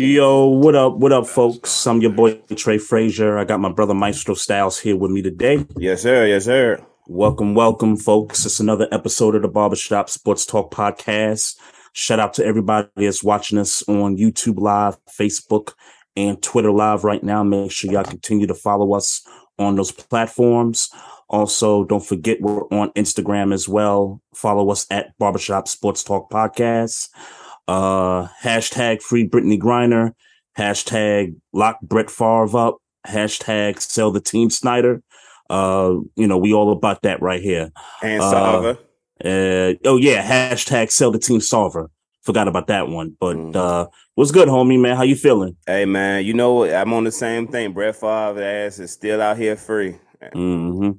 Yo, what up? What up, folks? I'm your boy Trey Frazier. I got my brother Maestro Styles here with me today. Yes, sir. Yes, sir. Welcome, welcome, folks. It's another episode of the Barbershop Sports Talk Podcast. Shout out to everybody that's watching us on YouTube Live, Facebook, and Twitter Live right now. Make sure y'all continue to follow us on those platforms. Also, don't forget we're on Instagram as well. Follow us at Barbershop Sports Talk Podcast. Uh, hashtag free Brittney Griner. Hashtag lock Brett Favre up. Hashtag sell the team Snyder. Uh, you know, we all about that right here. And Uh, Uh, oh yeah, hashtag sell the team Sarver. Forgot about that one. But Mhm. uh what's good, homie, man? How you feeling? hey, man, you know? I'm on the same thing. Brett Favre ass is still out here free. Mm-hmm.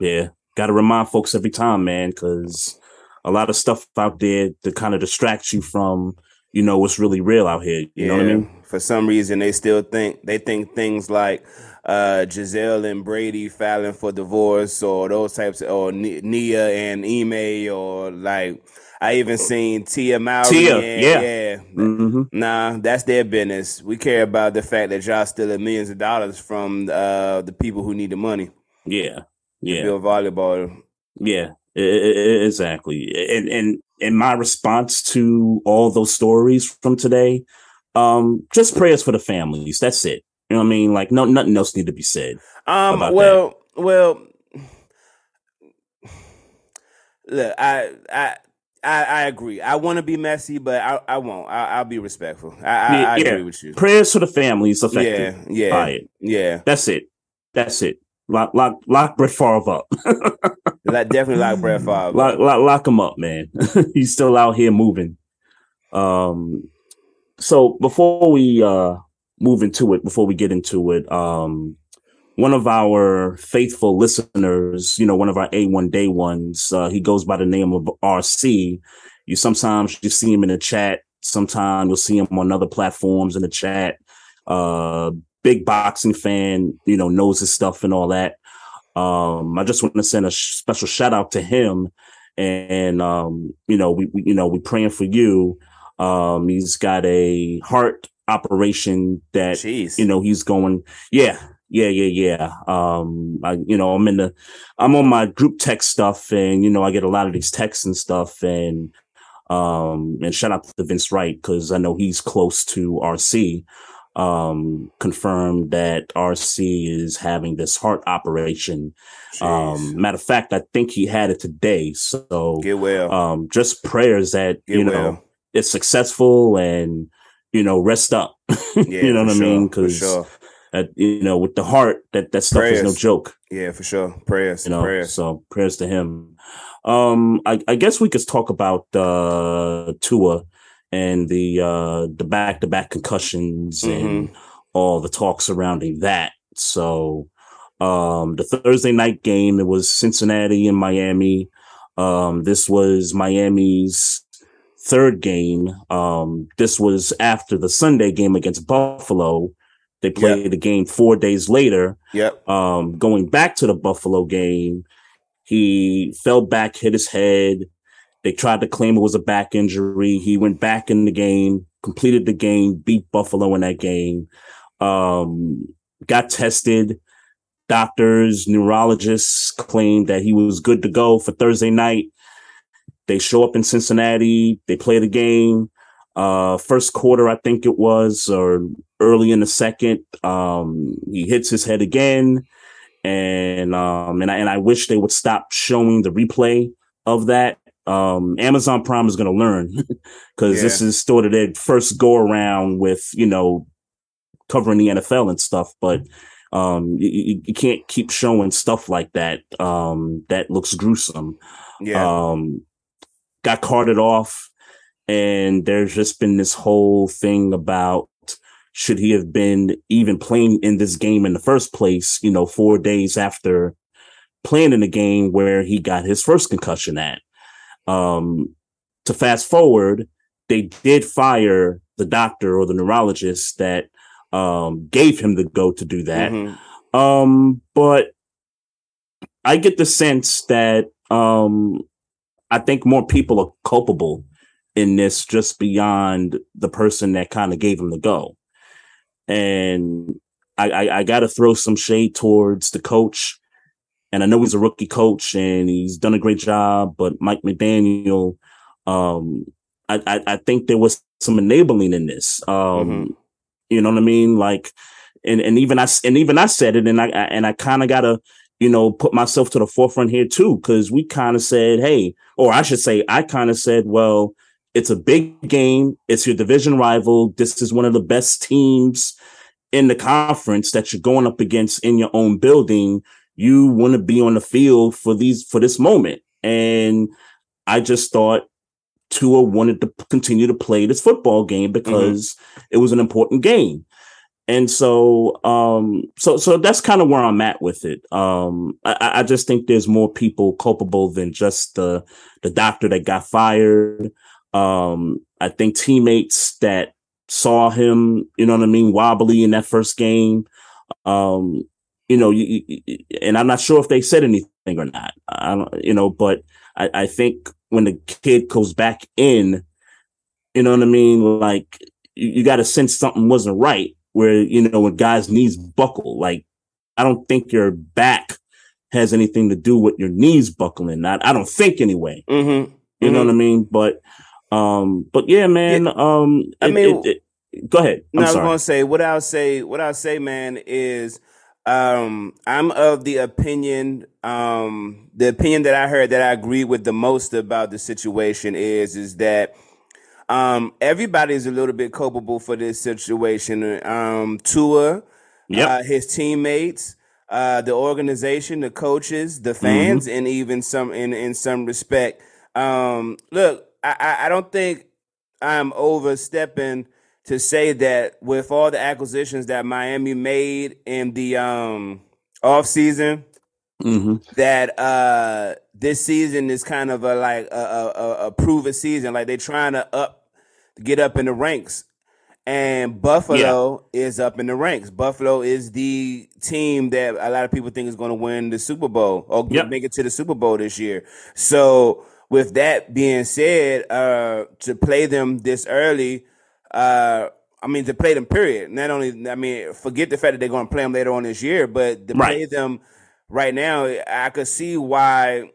Yeah. Gotta remind folks every time, man, because a lot of stuff out there to kind of distract you from, you know, what's really real out here. You know what I mean? For some reason, they still think they think things like uh, Gisele and Brady filing for divorce, or those types, of, or Nia and Ime, or like I even seen Tia Mowry. Tia, and- yeah. yeah. hmm Nah, that's their business. We care about the fact that y'all stealing millions of dollars from uh, the people who need the money Yeah. to Yeah. build volleyball. Yeah, exactly. And and and my response to all those stories from today, um, just prayers for the families. That's it. You know what I mean? Like no, nothing else need to be said. Um. Well. Well. Look, I, I, I, I agree. I want to be messy, but I, I won't. I, I'll be respectful. I, I, Yeah, I yeah. agree with you. Prayers for the families Yeah, affected yeah, by it. yeah. That's it. That's it. Lock lock lock Brett Favre up. Like, definitely like Brett Favre. lock, lock lock him up, man. He's still out here moving. Um. So before we uh move into it, before we get into it, um, one of our faithful listeners, you know, one of our A1 day ones, uh, he goes by the name of RC. You sometimes you see him in the chat. Sometimes you'll see him on other platforms in the chat. Uh, big boxing fan, you know, knows his stuff and all that. Um, I just want to send a sh- special shout out to him. And, um, you know, we, we, you know, we praying for you. Um, he's got a heart operation that Jeez. you know he's going yeah yeah yeah yeah um i you know i'm in the i'm on my group text stuff and you know i get a lot of these texts and stuff and um and shout out to vince wright because i know he's close to rc um confirmed that rc is having this heart operation um matter of fact i think he had it today so Get well. um just prayers that Get you know well. it's successful and you know rest up Yeah, you know what I mean? Because sure. you know, with the heart, that that stuff is no joke. Yeah, for sure. Prayers. You know, Prayers. so prayers to him. Um, I, I guess we could talk about uh Tua and the uh the back to back concussions and Mm-hmm. all the talk surrounding that. So, um, the Thursday night game it was Cincinnati and Miami. Um, this was Miami's third game. Um, this was after the Sunday game against Buffalo. They played the game four days later. Yep. Um, going back to the Buffalo game, he fell back, hit his head. They tried to claim it was a back injury. He went back in the game, completed the game, beat Buffalo in that game. Um, got tested. Doctors, neurologists claimed that he was good to go for Thursday night. They show up in Cincinnati. They play the game. Uh, first quarter, I think it was, or early in the second, um, he hits his head again. And, um, and I, and I wish they would stop showing the replay of that. Um, Amazon Prime is going to learn because Yeah. this is sort of their first go around with, you know, covering the NFL and stuff, but, um, you, you, can't keep showing stuff like that. Um, that looks gruesome Yeah. um, got carted off. And there's just been this whole thing about should he have been even playing in this game in the first place, you know, four days after playing in the game where he got his first concussion at. Um, to fast forward, they did fire the doctor or the neurologist that um, gave him the go to do that. Mhm. Um, but I get the sense that um I think more people are culpable in this just beyond the person that kind of gave him the go. And I, I, I gotta throw some shade towards the coach. And I know he's a rookie coach and he's done a great job, but Mike McDaniel, um, I, I, I think there was some enabling in this. Um, Mhm. you know what I mean? Like, and, and even I, and even I said it and I, I- and I kind of gotta, you know, put myself to the forefront here too, because we kind of said, hey, or I should say, I kind of said, well, it's a big game. It's your division rival. This is one of the best teams in the conference that you're going up against in your own building. You want to be on the field for these for this moment. And I just thought Tua wanted to continue to play this football game because it was an important game. And so, um, so, so that's kind of where I'm at with it. Um, I- I, I just think there's more people culpable than just the, the doctor that got fired. Um, I think teammates that saw him, you know what I mean, wobbly in that first game. Um, you know, you, you, and I'm not sure if they said anything or not. I don't, you know, but I, I think when the kid goes back in, you know what I mean? Like you, you got to sense something wasn't right where, you know, when guys' knees buckle, like I don't think your back has anything to do with your knees buckling. I, I don't think anyway. Mhm. You know Mhm. what I mean? But, um, but yeah, man, um, I it- mean- it- it- go ahead. No, I'm I was gonna say what I'll say. What I'll say, man, is um, I'm of the opinion. Um, the opinion that I heard that I agree with the most about the situation is is that um, everybody's a little bit culpable for this situation. Um, Tua, Yep. uh, his teammates, uh, the organization, the coaches, the fans, and even some in in some respect. Um, look, I, I I don't think I'm overstepping to say that with all the acquisitions that Miami made in the um off season, hmm that uh this season is kind of a like a a, a, a proven season. Like they're trying to up get up in the ranks. And Buffalo is up in the ranks. Buffalo is the team that a lot of people think is going to win the Super Bowl or Yep. make it to the Super Bowl this year. So, with that being said, uh, to play them this early, uh, I mean, to play them, period. Not only, I mean, forget the fact that they're going to play them later on this year, but to Right. play them right now, I could see why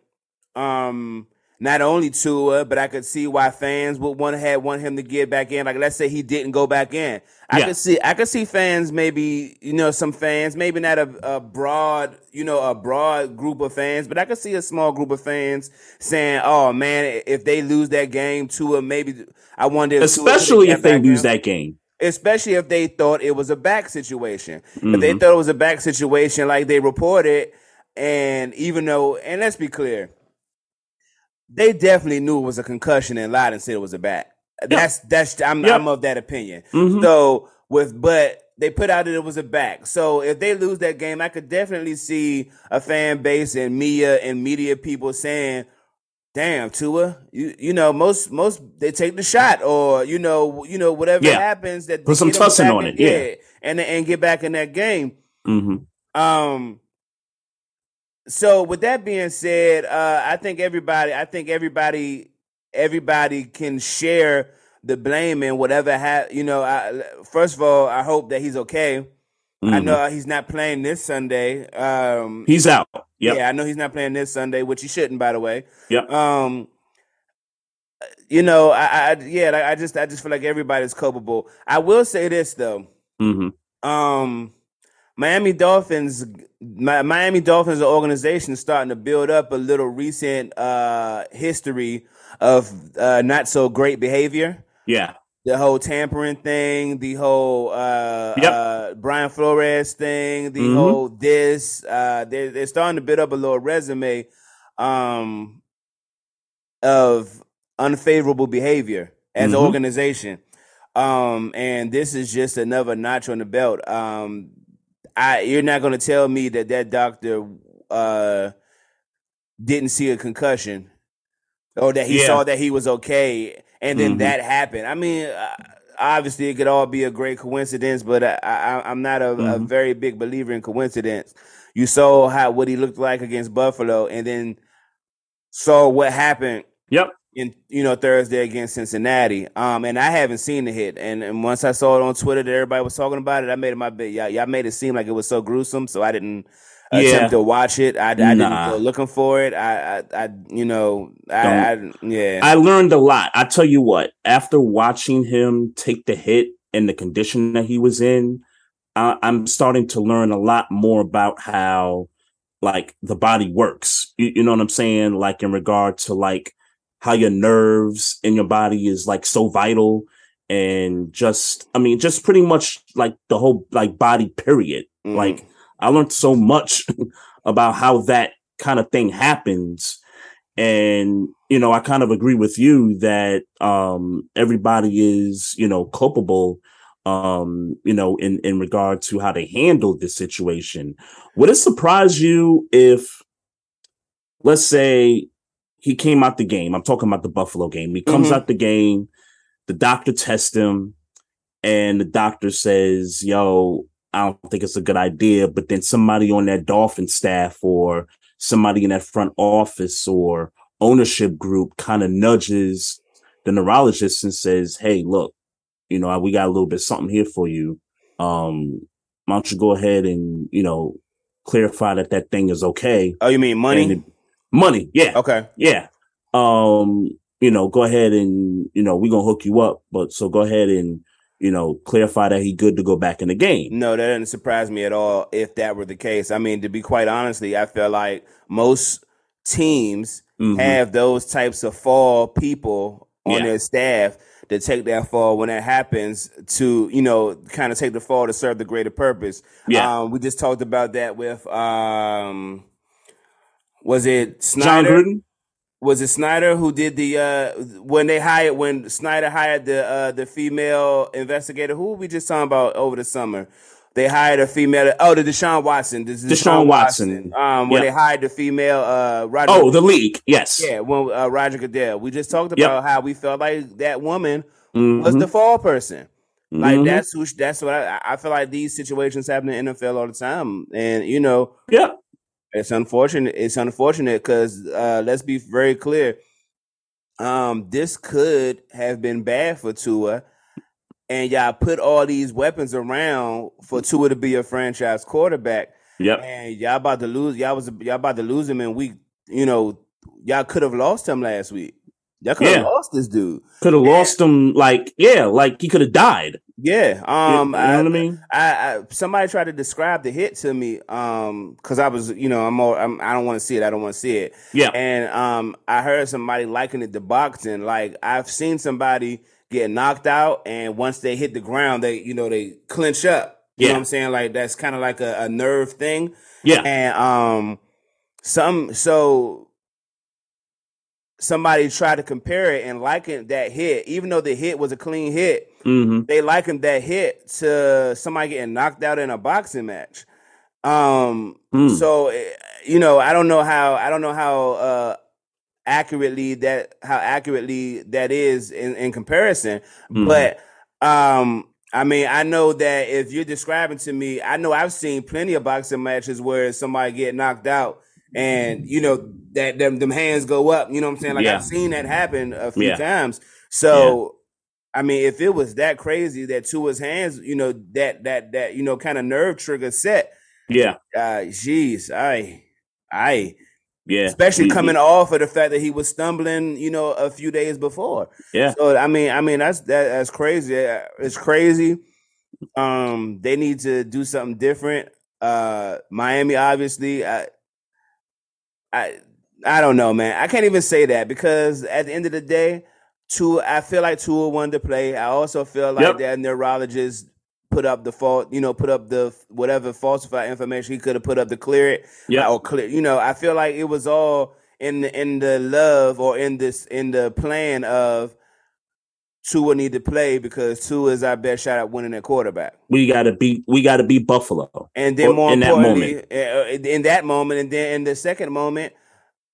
um not only Tua, but I could see why fans would want to have want him to get back in. Like let's say he didn't go back in. I Yeah. could see I could see fans maybe, you know, some fans, maybe not a, a broad, you know, a broad group of fans, but I could see a small group of fans saying, Oh man, if they lose that game, Tua maybe I wonder if Especially if they lose in that game. especially if they thought it was a back situation. If they Mhm. thought it was a back situation, like they reported, and even though, and let's be clear, they definitely knew it was a concussion and lied and said it was a back. That's that's I'm Yeah. I'm of that opinion. Mhm. So with but they put out that it was a back. So if they lose that game, I could definitely see a fan base and media and media people saying, "Damn, Tua, you you know most most they take the shot or you know you know whatever Yeah. happens that Put some Tussin on it, yeah. and and get back in that game." hmm Um. So with that being said, uh, I think everybody, I think everybody, everybody can share the blame and whatever ha- you know. I, first of all, I hope that he's okay. I Mhm. know he's not playing this Sunday. Um, he's out. Yep. Yeah, I know he's not playing this Sunday, which he shouldn't, by the way. Yeah. Um, you know, I, I yeah, like, I just I just feel like everybody's culpable. I will say this though. hmm Um, Miami Dolphins, Miami Dolphins organization is starting to build up a little recent uh history of uh not so great behavior. Yeah. The whole tampering thing, the whole uh, Yep. uh Brian Flores thing, the Mhm. whole this, uh they're they're starting to build up a little resume um of unfavorable behavior as an Mhm. organization. Um, and this is just another notch on the belt. Um, I you're not going to tell me that that doctor uh didn't see a concussion or that he Yeah. saw that he was okay and then Mhm. that happened. I mean, uh, obviously it could all be a great coincidence, but I, I, I'm not a, a Mhm. very big believer in coincidence. You saw how what he looked like against Buffalo, and then saw what happened Yep. In you know Thursday against Cincinnati. Um, and I haven't seen the hit. And, and once I saw it on Twitter that everybody was talking about it, I made it my bit. Y'all, y'all made it seem like it was so gruesome, so I didn't Yeah. attempt to watch it. I, I didn't Nah. go looking for it. I, I, I you know, I, I yeah. I learned a lot. I tell you what, after watching him take the hit and the condition that he was in, I, I'm starting to learn a lot more about how like the body works. You, you know what I'm saying? Like in regard to like how your nerves in your body is like so vital and just, I mean, just pretty much like the whole like body period. Mhm. Like I learned so much about how that kind of thing happens. And, you know, I kind of agree with you that um everybody is, you know, culpable um, you know, in in regard to how they handled this situation. Would it surprise you if let's say he came out the game? I'm talking about the Buffalo game. He comes Mhm. out the game, the doctor tests him, and the doctor says, Yo, I don't think it's a good idea. But then somebody on that Dolphin staff or somebody in that front office or ownership group kind of nudges the neurologist and says, Hey, look, you know, we got a little bit something here for you. Um, why don't you go ahead and, you know, clarify that that thing is okay. oh, you mean money? Money. Yeah. okay. Yeah. Um, you know, go ahead and, you know, we're to hook you up. But so go ahead and, you know, clarify that he good to go back in the game. No, that doesn't surprise me at all if that were the case. I mean, to be quite honestly, I feel like most teams Mhm. have those types of fall people on Yeah. their staff to take that fall when that happens to, you know, kind of take the fall to serve the greater purpose. Yeah. Um, we just talked about that with um was it Snyder? Was it Snyder who did the uh when they hired when Snyder hired the uh the female investigator who were we just talking about over the summer? They hired a female oh the Deshaun Watson. This is Deshaun Watson. Um when Yep. they hired the female uh Roger Oh, the league. Yes. yeah, when uh, Roger Goodell. We just talked Yep. about how we felt like that woman was Mhm. the fall person. Like Mhm. that's who that's what I I feel like these situations happen in NFL all the time. And you know, yeah. It's unfortunate. It's unfortunate because uh, let's be very clear. Um, this could have been bad for Tua, and y'all put all these weapons around for Tua to be a franchise quarterback, Yep. and y'all about to lose. Y'all was y'all about to lose him in week. You know, y'all could have lost him last week. Y'all could have Yeah. lost this dude. Could have lost him like, yeah, like he could have died. Yeah. Um. you know what I mean? I, I somebody tried to describe the hit to me um because I was you know I'm more I'm, I don't want to see it I don't want to see it Yeah. and um I heard somebody liken it to boxing like I've seen somebody get knocked out and once they hit the ground they you know they clinch up you know Yeah. what I'm saying like that's kind of like a, a nerve thing Yeah. and um some so somebody tried to compare it and liken that hit even though the hit was a clean hit hmm they likened that hit to somebody getting knocked out in a boxing match. Um, Mm. so eh, you know, I don't know how I don't know how uh accurately that how accurately that is in, in comparison, Mhm. but um I mean, I know that if you're describing to me, I know I've seen plenty of boxing matches where somebody get knocked out and you know that them them hands go up, you know what I'm saying? Like Yeah. I've seen that happen a few Yeah. times. So I mean, if it was that crazy that Tua's hands, you know, that that that you know, kind of nerve trigger set, Yeah, uh, jeez, I, I, yeah. especially coming off of the fact that he was stumbling, you know, a few days before. Yeah. So I mean, I mean, that's that, that's crazy. Uh, It's crazy. Um, they need to do something different. Uh, Miami, obviously, I, I, I don't know, man. I can't even say that because at the end of the day, Tua, I feel like Tua wanted to play. I also feel like Yep. that neurologist put up the fault, you know, put up the whatever falsified information he could have put up to clear it. Yeah. Uh, or clear, you know, I feel like it was all in the in the love or in this in the plan of Tua need to play because Tua is our best shot at winning at quarterback. we gotta beat we gotta beat Buffalo. And then more in that importantly, uh, in that moment, and then in the second moment,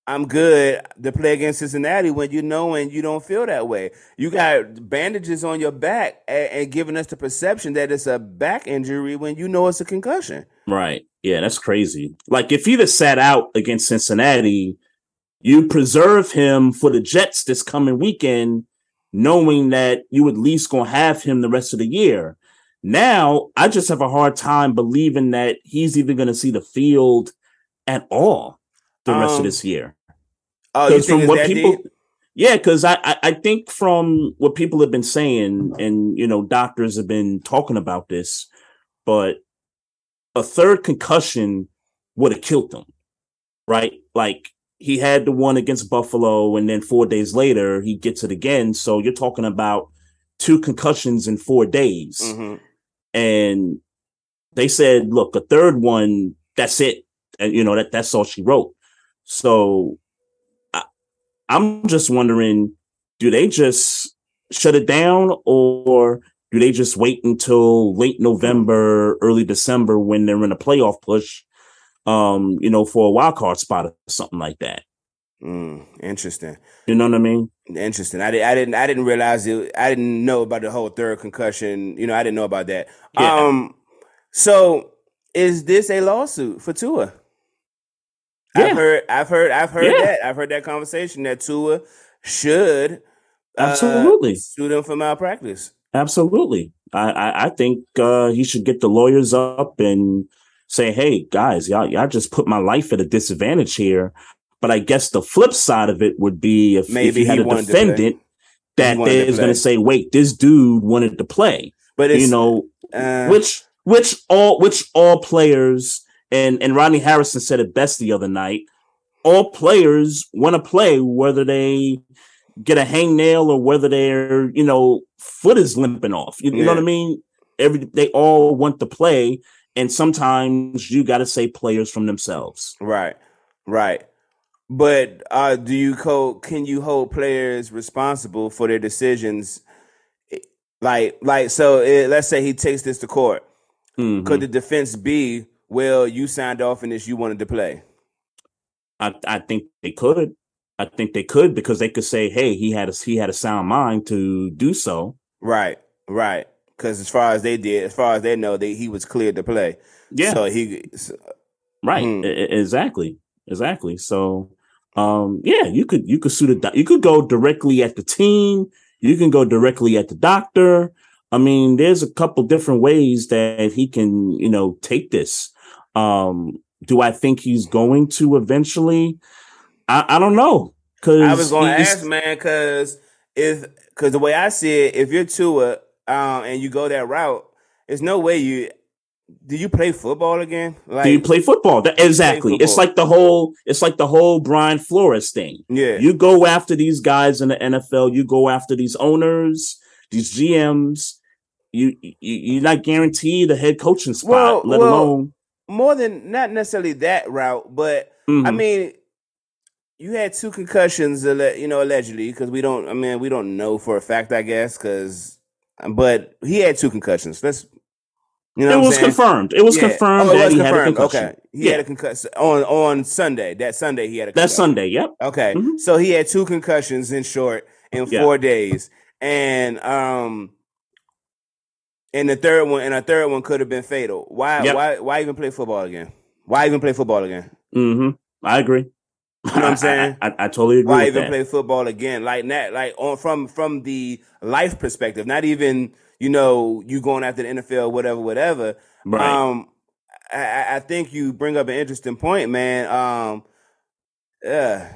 I'm good to play against Cincinnati when you know and you don't feel that way. You got bandages on your back and, and giving us the perception that it's a back injury when you know it's a concussion. Right. Yeah, that's crazy. Like if he'd have sat out against Cincinnati, you preserve him for the Jets this coming weekend, knowing that you at least gonna have him the rest of the year. Now, I just have a hard time believing that he's even gonna see the field at all the rest of Um, this year. Oh, Because think from what people deep? yeah, because I, I I think from what people have been saying, and you know, doctors have been talking about this, but a third concussion would have killed him, right? Like he had the one against Buffalo, and then four days later he gets it again. So you're talking about two concussions in four days, Mhm. and they said, look, a third one, that's it, and you know that that's all she wrote. So I, I'm just wondering, do they just shut it down, or do they just wait until late November, early December when they're in a playoff push, um, you know, for a wild card spot or something like that? Mm, interesting. You know what I mean? Interesting. I, did, I didn't. I didn't realize it. I didn't know about the whole third concussion. You know, I didn't know about that. Yeah. Um. So, is this a lawsuit for Tua? Yeah. I've heard. I've heard. I've heard Yeah. that. I've heard that conversation that Tua should uh, Absolutely. sue them for malpractice. Absolutely. I, I, I think uh, he should get the lawyers up and say, hey, guys, y'all, y'all just put my life at a disadvantage here. But I guess the flip side of it would be if, if you had a defendant that to going to say, wait, this dude wanted to play. But it's You know, uh, which which all which all players and and Rodney Harrison said it best the other night. All players want to play, whether they get a hangnail or whether their you know foot is limping off. You, you know what I mean? Every they all want to play, and sometimes you got to say players from themselves. Right, right. But uh, do you co- can you hold players responsible for their decisions? Like, like so. eh, let's say he takes this to court. Mhm. Could the defense be, well, you signed off on this, you wanted to play? I I think they could. I think they could because they could say, "Hey, he had a he had a sound mind to do so." Right, right. Because as far as they did, as far as they know, they he was cleared to play. Yeah, So he, so- Right. Hmm. Exactly. Exactly. So, um, yeah, you could you could sue the you could go directly at the team. You can go directly at the doctor. I mean, there's a couple different ways that he can, you know, take this. Um, do I think he's going to eventually? I, I don't know. Cause I was going to ask, man, because if because the way I see it, if you're Tua um, and you go that route, there's no way you do you play football again? Like, do you play football? That, exactly. It's football. like the whole. It's like the whole Brian Flores thing. yeah, You go after these guys in the NFL. You go after these owners, these GMs. You, you you're not guaranteed a head coaching spot, Well, let well, alone. more than not necessarily that route, but I Mhm. mean, you had two concussions, you know, allegedly, because we don't. I mean, we don't know for a fact, I guess, because but he had two concussions. Let's, you know, it was saying? confirmed. It was Yeah. confirmed Oh, it that was he had a confirmed. concussion. Okay, he yeah, had a concussion on on Sunday. That Sunday, he had a that's concussion. Sunday. Yep. Okay, Mhm. so he had two concussions in short in Yeah. four days, and um, and the third one, and a third one could have been fatal. Why? Yep. Why? Why even play football again? Why even play football again? Mm-hmm. I agree. You know what I'm saying? I, I, I totally agree. Why even that. play football again? Like that, like on from from the life perspective, not even you know you going after the NFL, whatever, whatever. Right. Um, I- I, think you bring up an interesting point, man. Um, yeah,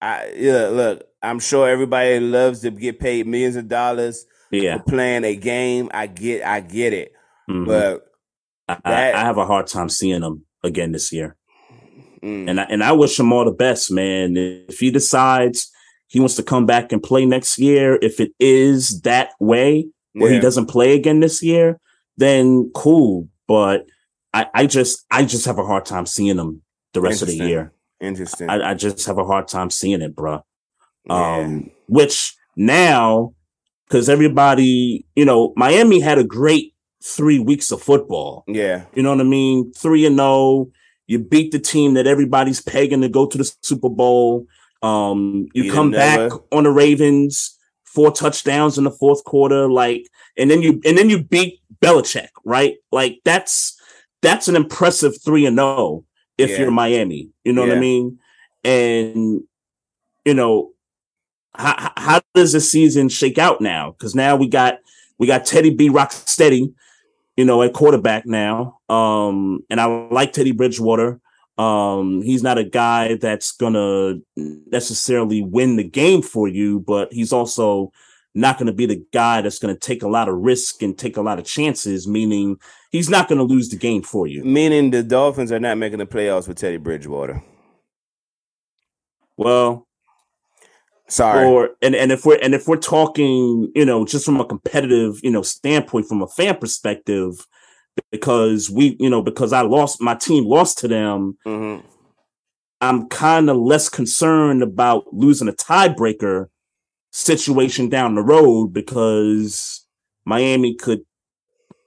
I yeah. Look, I'm sure everybody loves to get paid millions of dollars yeah. for playing a game. I get, I get it, Mhm. but I, that- I, I have a hard time seeing them again this year. Mm, And I, and I wish him all the best, man. If he decides he wants to come back and play next year, if it is that way, where yeah. he doesn't play again this year, then cool. But I, I just I just have a hard time seeing him the rest of the year. Interesting. I, I just have a hard time seeing it, bro. Yeah. Um, which now, because everybody, you know, Miami had a great three weeks of football. yeah, You know what I mean? Three and zero. You beat the team that everybody's pegging to go to the Super Bowl. Um, you come back on the Ravens, four touchdowns in the fourth quarter, like, and then you and then you beat Belichick, right? Like that's that's an impressive three and zero if Yeah. you're Miami. You know what I mean? And you know, how how- how does the season shake out now? Because now we got we got Teddy B Rocksteady, you know, at quarterback now. Um, and I like Teddy Bridgewater. Um, he's not a guy that's gonna necessarily win the game for you, but he's also not going to be the guy that's going to take a lot of risk and take a lot of chances, meaning he's not going to lose the game for you. meaning the Dolphins are not making the playoffs with Teddy Bridgewater. Well, Sorry. or and and if we're and if we're talking, you know, just from a competitive, you know, standpoint, from a fan perspective, because we, you know, because I lost my team lost to them, hmm I'm kind of less concerned about losing a tiebreaker situation down the road because Miami could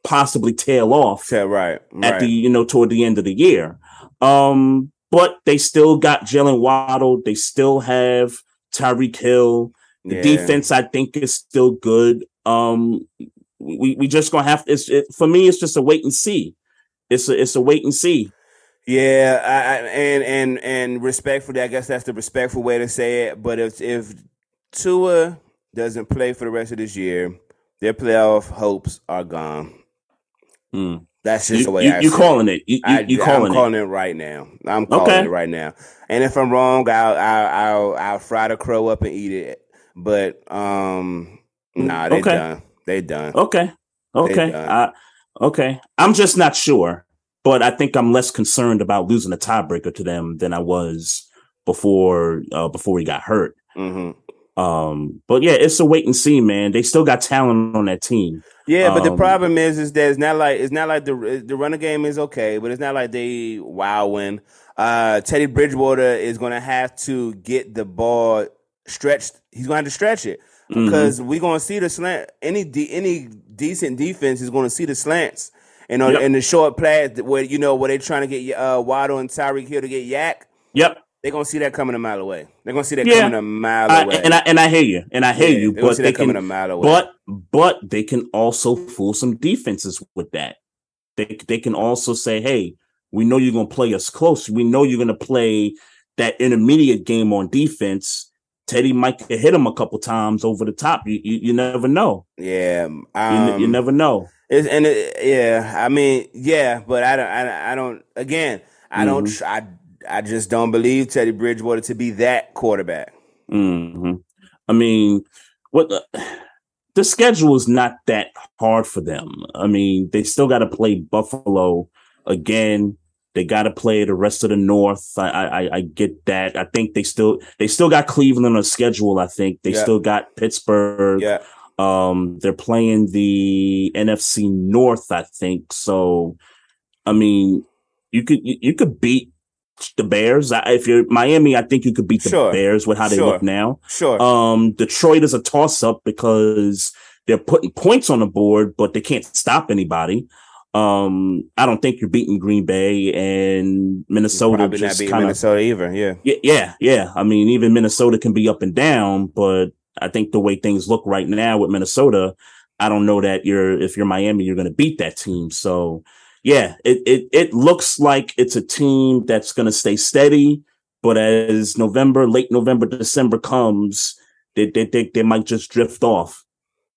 possibly tail off Yeah, right. at the you know toward the end of the year. Um, but they still got Jalen Waddle. They still have Tyreek Hill. The Yeah. defense, I think, is still good. Um, we we just gonna have it's it, for me. It's just a wait and see. It's a it's a wait and see. Yeah, I, I, and and and respectfully, I guess that's the respectful way to say it. But if if Tua doesn't play for the rest of this year, their playoff hopes are gone. Hmm. That's just You, the way you, I you see calling it? You, you, I, you I'm calling it? calling it right now. I'm calling Okay. it right now. And if I'm wrong, I'll I'll I'll, I'll fry the crow up and eat it. But um, nah, they Okay. done. They done. Okay. Okay. Uh, okay. I'm just not sure, but I think I'm less concerned about losing a tiebreaker to them than I was before uh, before he got hurt. hmm Um, but yeah, it's a wait and see, man. They still got talent on that team. Yeah, but the Um, problem is, is that it's not like it's not like the the running game is okay, but it's not like they wowing. Uh, Teddy Bridgewater is going to have to get the ball stretched. He's going to have to stretch it Mhm. because we're going to see the slant. Any de- any decent defense is going to see the slants. And on Yep. in the short pass where you know where they're trying to get uh, Waddle and Tyreek Hill to get YAC, Yep. They're gonna see that coming a mile away. They're gonna see that Yeah. coming a mile I, away. and I and I hear you, and I hear Yeah, you, but they can, a mile away. but but they can also fool some defenses with that. They they can also say, "Hey, we know you're going to play us close. We know you're going to play that intermediate game on defense." Teddy might hit him a couple times over the top. You you, you never know. yeah, You, um, n- you never know. It's, and it, yeah, I mean, yeah, but I don't, I, I don't. Again, I don't, Mm-hmm. tr- I, I just don't believe Teddy Bridgewater to be that quarterback. hmm I mean, what the, the schedule is not that hard for them. I mean, they still got to play Buffalo again. They got to play the rest of the North. I, I I get that. I think they still they still got Cleveland on a schedule. I think they Yeah. still got Pittsburgh. Yeah, Um, they're playing the NFC North, I think. So, I mean, you could you could beat the Bears. If you're Miami, I think you could beat the Sure. Bears with how they Sure. look now. sure. Um, Detroit is a toss up because they're putting points on the board, but they can't stop anybody. Um, I don't think you're beating Green Bay and Minnesota. Probably not just beat kind of Minnesota either. Yeah, yeah, yeah, yeah. I mean, even Minnesota can be up and down, but I think the way things look right now with Minnesota, I don't know that you're if you're Miami, you're going to beat that team. So, yeah, it it it looks like it's a team that's going to stay steady, but as November, late November, December comes, they they they, they might just drift off.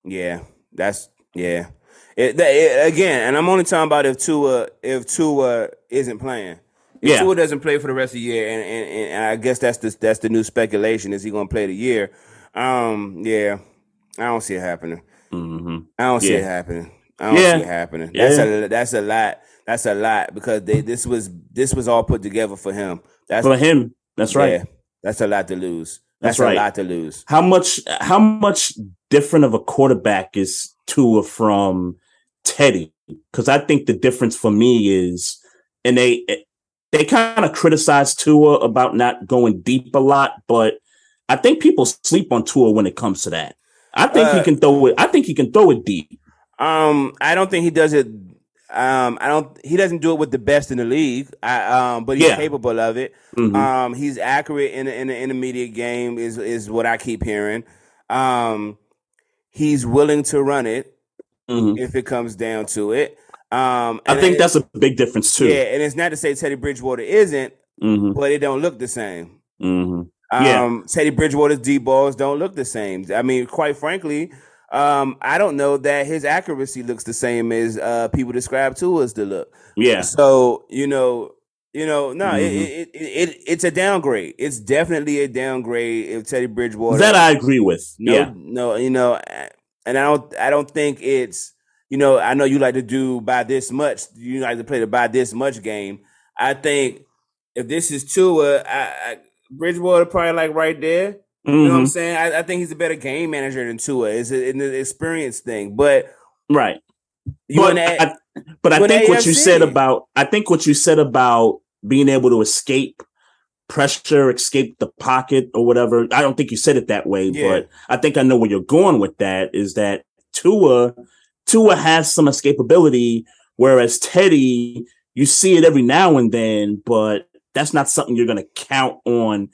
Yeah, that's yeah. It, that, it, again, and I'm only talking about if Tua if Tua isn't playing. If Yeah. Tua doesn't play for the rest of the year, and, and, and I guess that's the that's the new speculation: is he going to play the year? Um, yeah, I don't see it happening. hmm I don't see Yeah. it happening. I don't Yeah. see it happening. That's Yeah. a that's a lot. That's a lot because they this was this was all put together for him. That's For him, that's right. yeah, that's a lot to lose. That's That's, right. a lot to lose. How much how much different of a quarterback is Tua from Teddy? Because I think the difference for me is, and they they kind of criticize Tua about not going deep a lot, but I think people sleep on Tua when it comes to that. I think he Uh, can throw it. I think he can throw it deep. Um, I don't think he does it. Um, I don't. He doesn't do it with the best in the league. I um, but he's Yeah. capable of it. Mhm. Um, he's accurate in the, in the intermediate game. Is is what I keep hearing. Um, he's willing to run it Mhm. if it comes down to it. Um, I think it- that's a big difference too. yeah, and it's not to say Teddy Bridgewater isn't, hmm but it don't look the same. hmm Um, Teddy Bridgewater's deep balls don't look the same. I mean, quite frankly, um, I don't know that his accuracy looks the same as uh, people describe Tua's to look. Yeah. So you know, you know, no, Mhm. it, it, it, it it's a downgrade. It's definitely a downgrade if Teddy Bridgewater. That I agree with. no, yeah. no, you know, and I don't, I don't think it's, you know, I know you like to do by this much. You like to play the by this much game. I think if this is Tua, I, I, Bridgewater probably like right there. You know what I'm Mhm. saying? I, I think he's a better game manager than Tua. It's a- an experience thing, but Right. you but that, I, but I in think what you said about I think what you said about being able to escape pressure, escape the pocket or whatever. I don't think you said it that way, Yeah. but I think I know where you're going with that. Is that Tua Tua has some escapability, whereas Teddy, you see it every now and then, but that's not something you're going to count on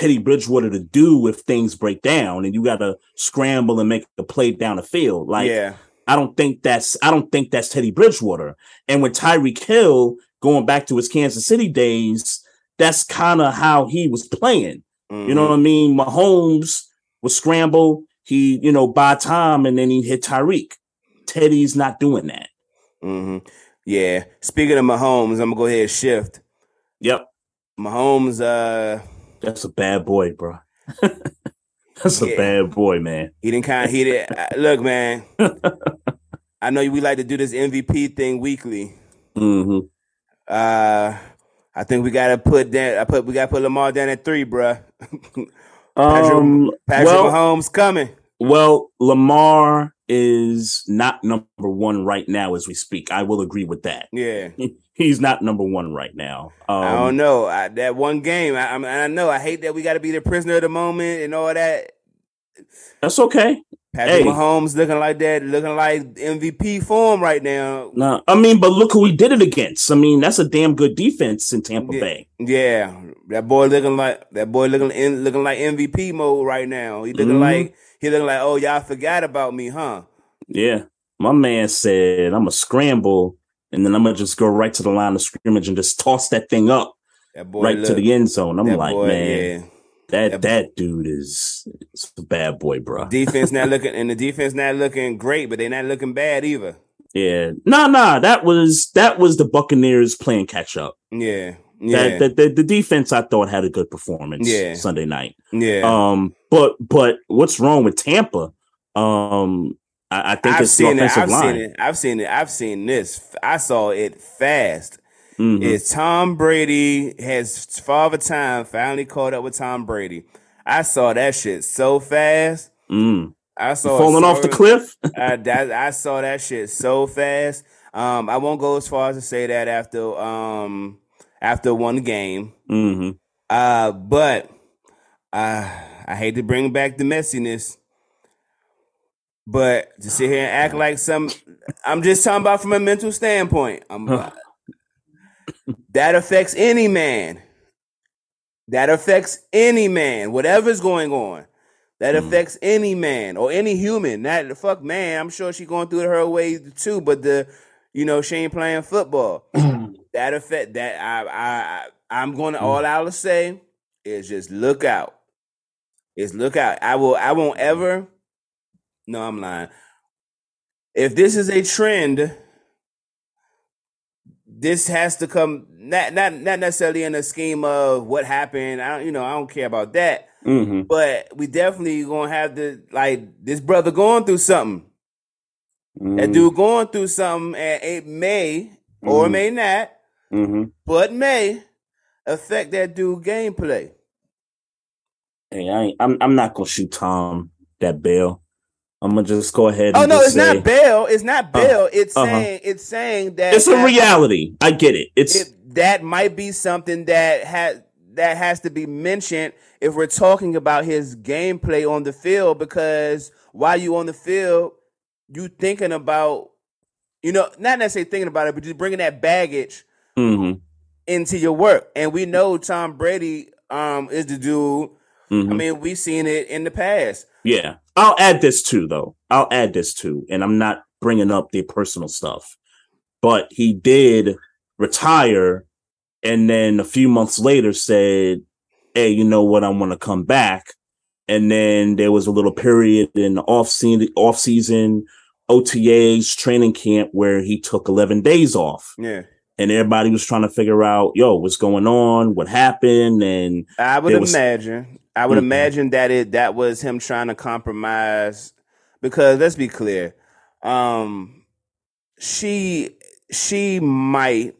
Teddy Bridgewater to do if things break down and you got to scramble and make a play down the field. Like yeah, I don't think that's I don't think that's Teddy Bridgewater. And with Tyreek Hill going back to his Kansas City days, that's kind of how he was playing. You know what I mean? Mahomes would scramble, he, you know, buy time and then he hit Tyreek. Teddy's not doing that. hmm yeah. Speaking of Mahomes, I'm gonna go ahead and shift. Yep. Mahomes, uh, That's a bad boy, bro. that's a bad boy, man. He didn't kind of hit it. Look, man. I know we like to do this MVP thing weekly. hmm Uh, I think we gotta put that. I put we gotta put Lamar down at three, bro. Patrick- Um, Patrick well, Mahomes coming. well, Lamar is not number one right now as we speak. I will agree with that. Yeah, He's not number one right now. Um, I don't know. I, that one game, I, I'm- I know. I hate that we got to be the prisoner of the moment and all that. That's okay. Patrick Hey. Mahomes looking like that, looking like MVP form right now. No, I mean, but look who he did it against. I mean, that's a damn good defense in Tampa Yeah. Bay. Yeah, that boy looking like that boy looking in, looking like MVP mode right now. He looking Mhm. like he looking like oh y'all forgot about me, huh? Yeah, my man said, "I'm a scramble, and then I'm gonna just go right to the line of scrimmage and just toss that thing up That boy right to the end zone." I'm like, boy, man, that That- that dude is a bad boy, bro. Defense not looking and the defense not looking great, but they're not looking bad either. Yeah, nah, nah, that was that was the Buccaneers playing catch up. Yeah, yeah, That, that the, the defense I thought had a good performance Yeah. Sunday night. yeah. Um, but but what's wrong with Tampa? Um, I, I think I've it's seen it. I've line. seen it. I've seen it. I've seen this. I saw it fast. Mhm. Is Tom Brady has Father Time finally caught up with Tom Brady? I saw that shit so fast. Mm. I saw it falling so- off the cliff. I, I saw that shit so fast. Um, I won't go as far as to say that after um after one game. hmm Uh, but uh, I hate to bring back the messiness, but to sit here and act like some, I'm just talking about from a mental standpoint. I'm, that affects any man. That affects any man. Whatever's going on, that Mhm. affects any man or any human. Not fuck man. I'm sure she going through it her way too. But the, you know, she ain't playing football. that affect that. I I I'm going to all I'll say. is just look out. Is look out. I will. I won't ever. No, I'm lying. If this is a trend, this has to come not not not necessarily in a scheme of what happened. I don't, you know, I don't care about that. hmm But we definitely gonna have to like this brother going through something. That dude going through something, and it may or Mhm. may not, hmm but may affect that dude gameplay. Hey, I ain't, I'm I'm not gonna shoot Tom that bail. I'm gonna just go ahead. Oh no, it's say, not bail. It's not Uh, bail. it's uh-huh. saying it's saying that It's a reality. I get it. It's it, that might be something that has that has to be mentioned if we're talking about his gameplay on the field because while you on the field, you thinking about you know not necessarily thinking about it, but just bringing that baggage mhm, into your work. And we know Tom Brady um is the dude. I mhm. mean, we've seen it in the past. Yeah. I'll add this too, though. I'll add this too. And I'm not bringing up the personal stuff, but he did retire and then a few months later said, Hey, you know what? I want to come back. And then there was a little period in the off season, off season OTAs training camp where he took 11 days off Yeah. and everybody was trying to figure out, yo, what's going on? What happened? And I would was- imagine. I would Mhm. imagine that it that was him trying to compromise because let's be clear. Um she she might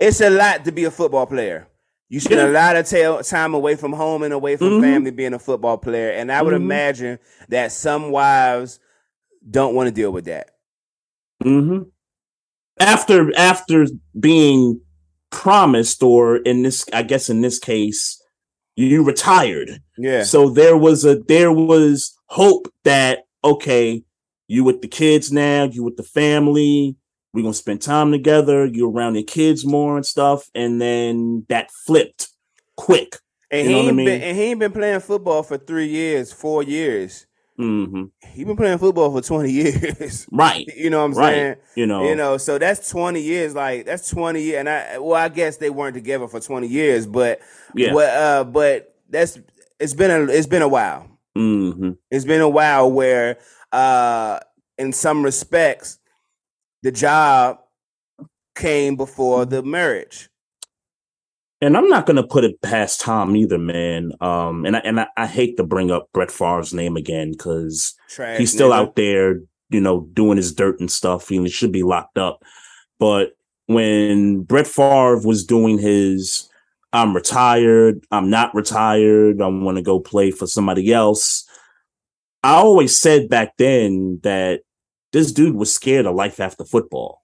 it's a lot to be a football player. You spend Yeah. a lot of time away from home and away from Mhm. family being a football player. And I would Mhm. imagine that some wives don't want to deal with that. hmm After after being promised, or in this, I guess in this case, you retired. Yeah. So there was a there was hope that okay, you with the kids now, you with the family, we're gonna spend time together, you're around your kids more and stuff, and then that flipped quick. And You he know what I mean? been and he ain't been playing football for three years, four years. Hmm He been playing football for 20 years. Right, You know what I'm right. saying? You know, You know, so that's 20 years. Like that's 20 years. And I well, I guess they weren't together for 20 years, but yeah. what uh but that's it's been a it's been a while. hmm It's been a while where uh in some respects the job came before the marriage. And I'm not gonna put it past Tom either, man. Um, and I and I, I hate to bring up Brett Favre's name again because he's still nigga. out there, you know, doing his dirt and stuff. He should be locked up. But when Brett Favre was doing his, I'm retired, I'm not retired, I want to go play for somebody else. I always said back then that this dude was scared of life after football.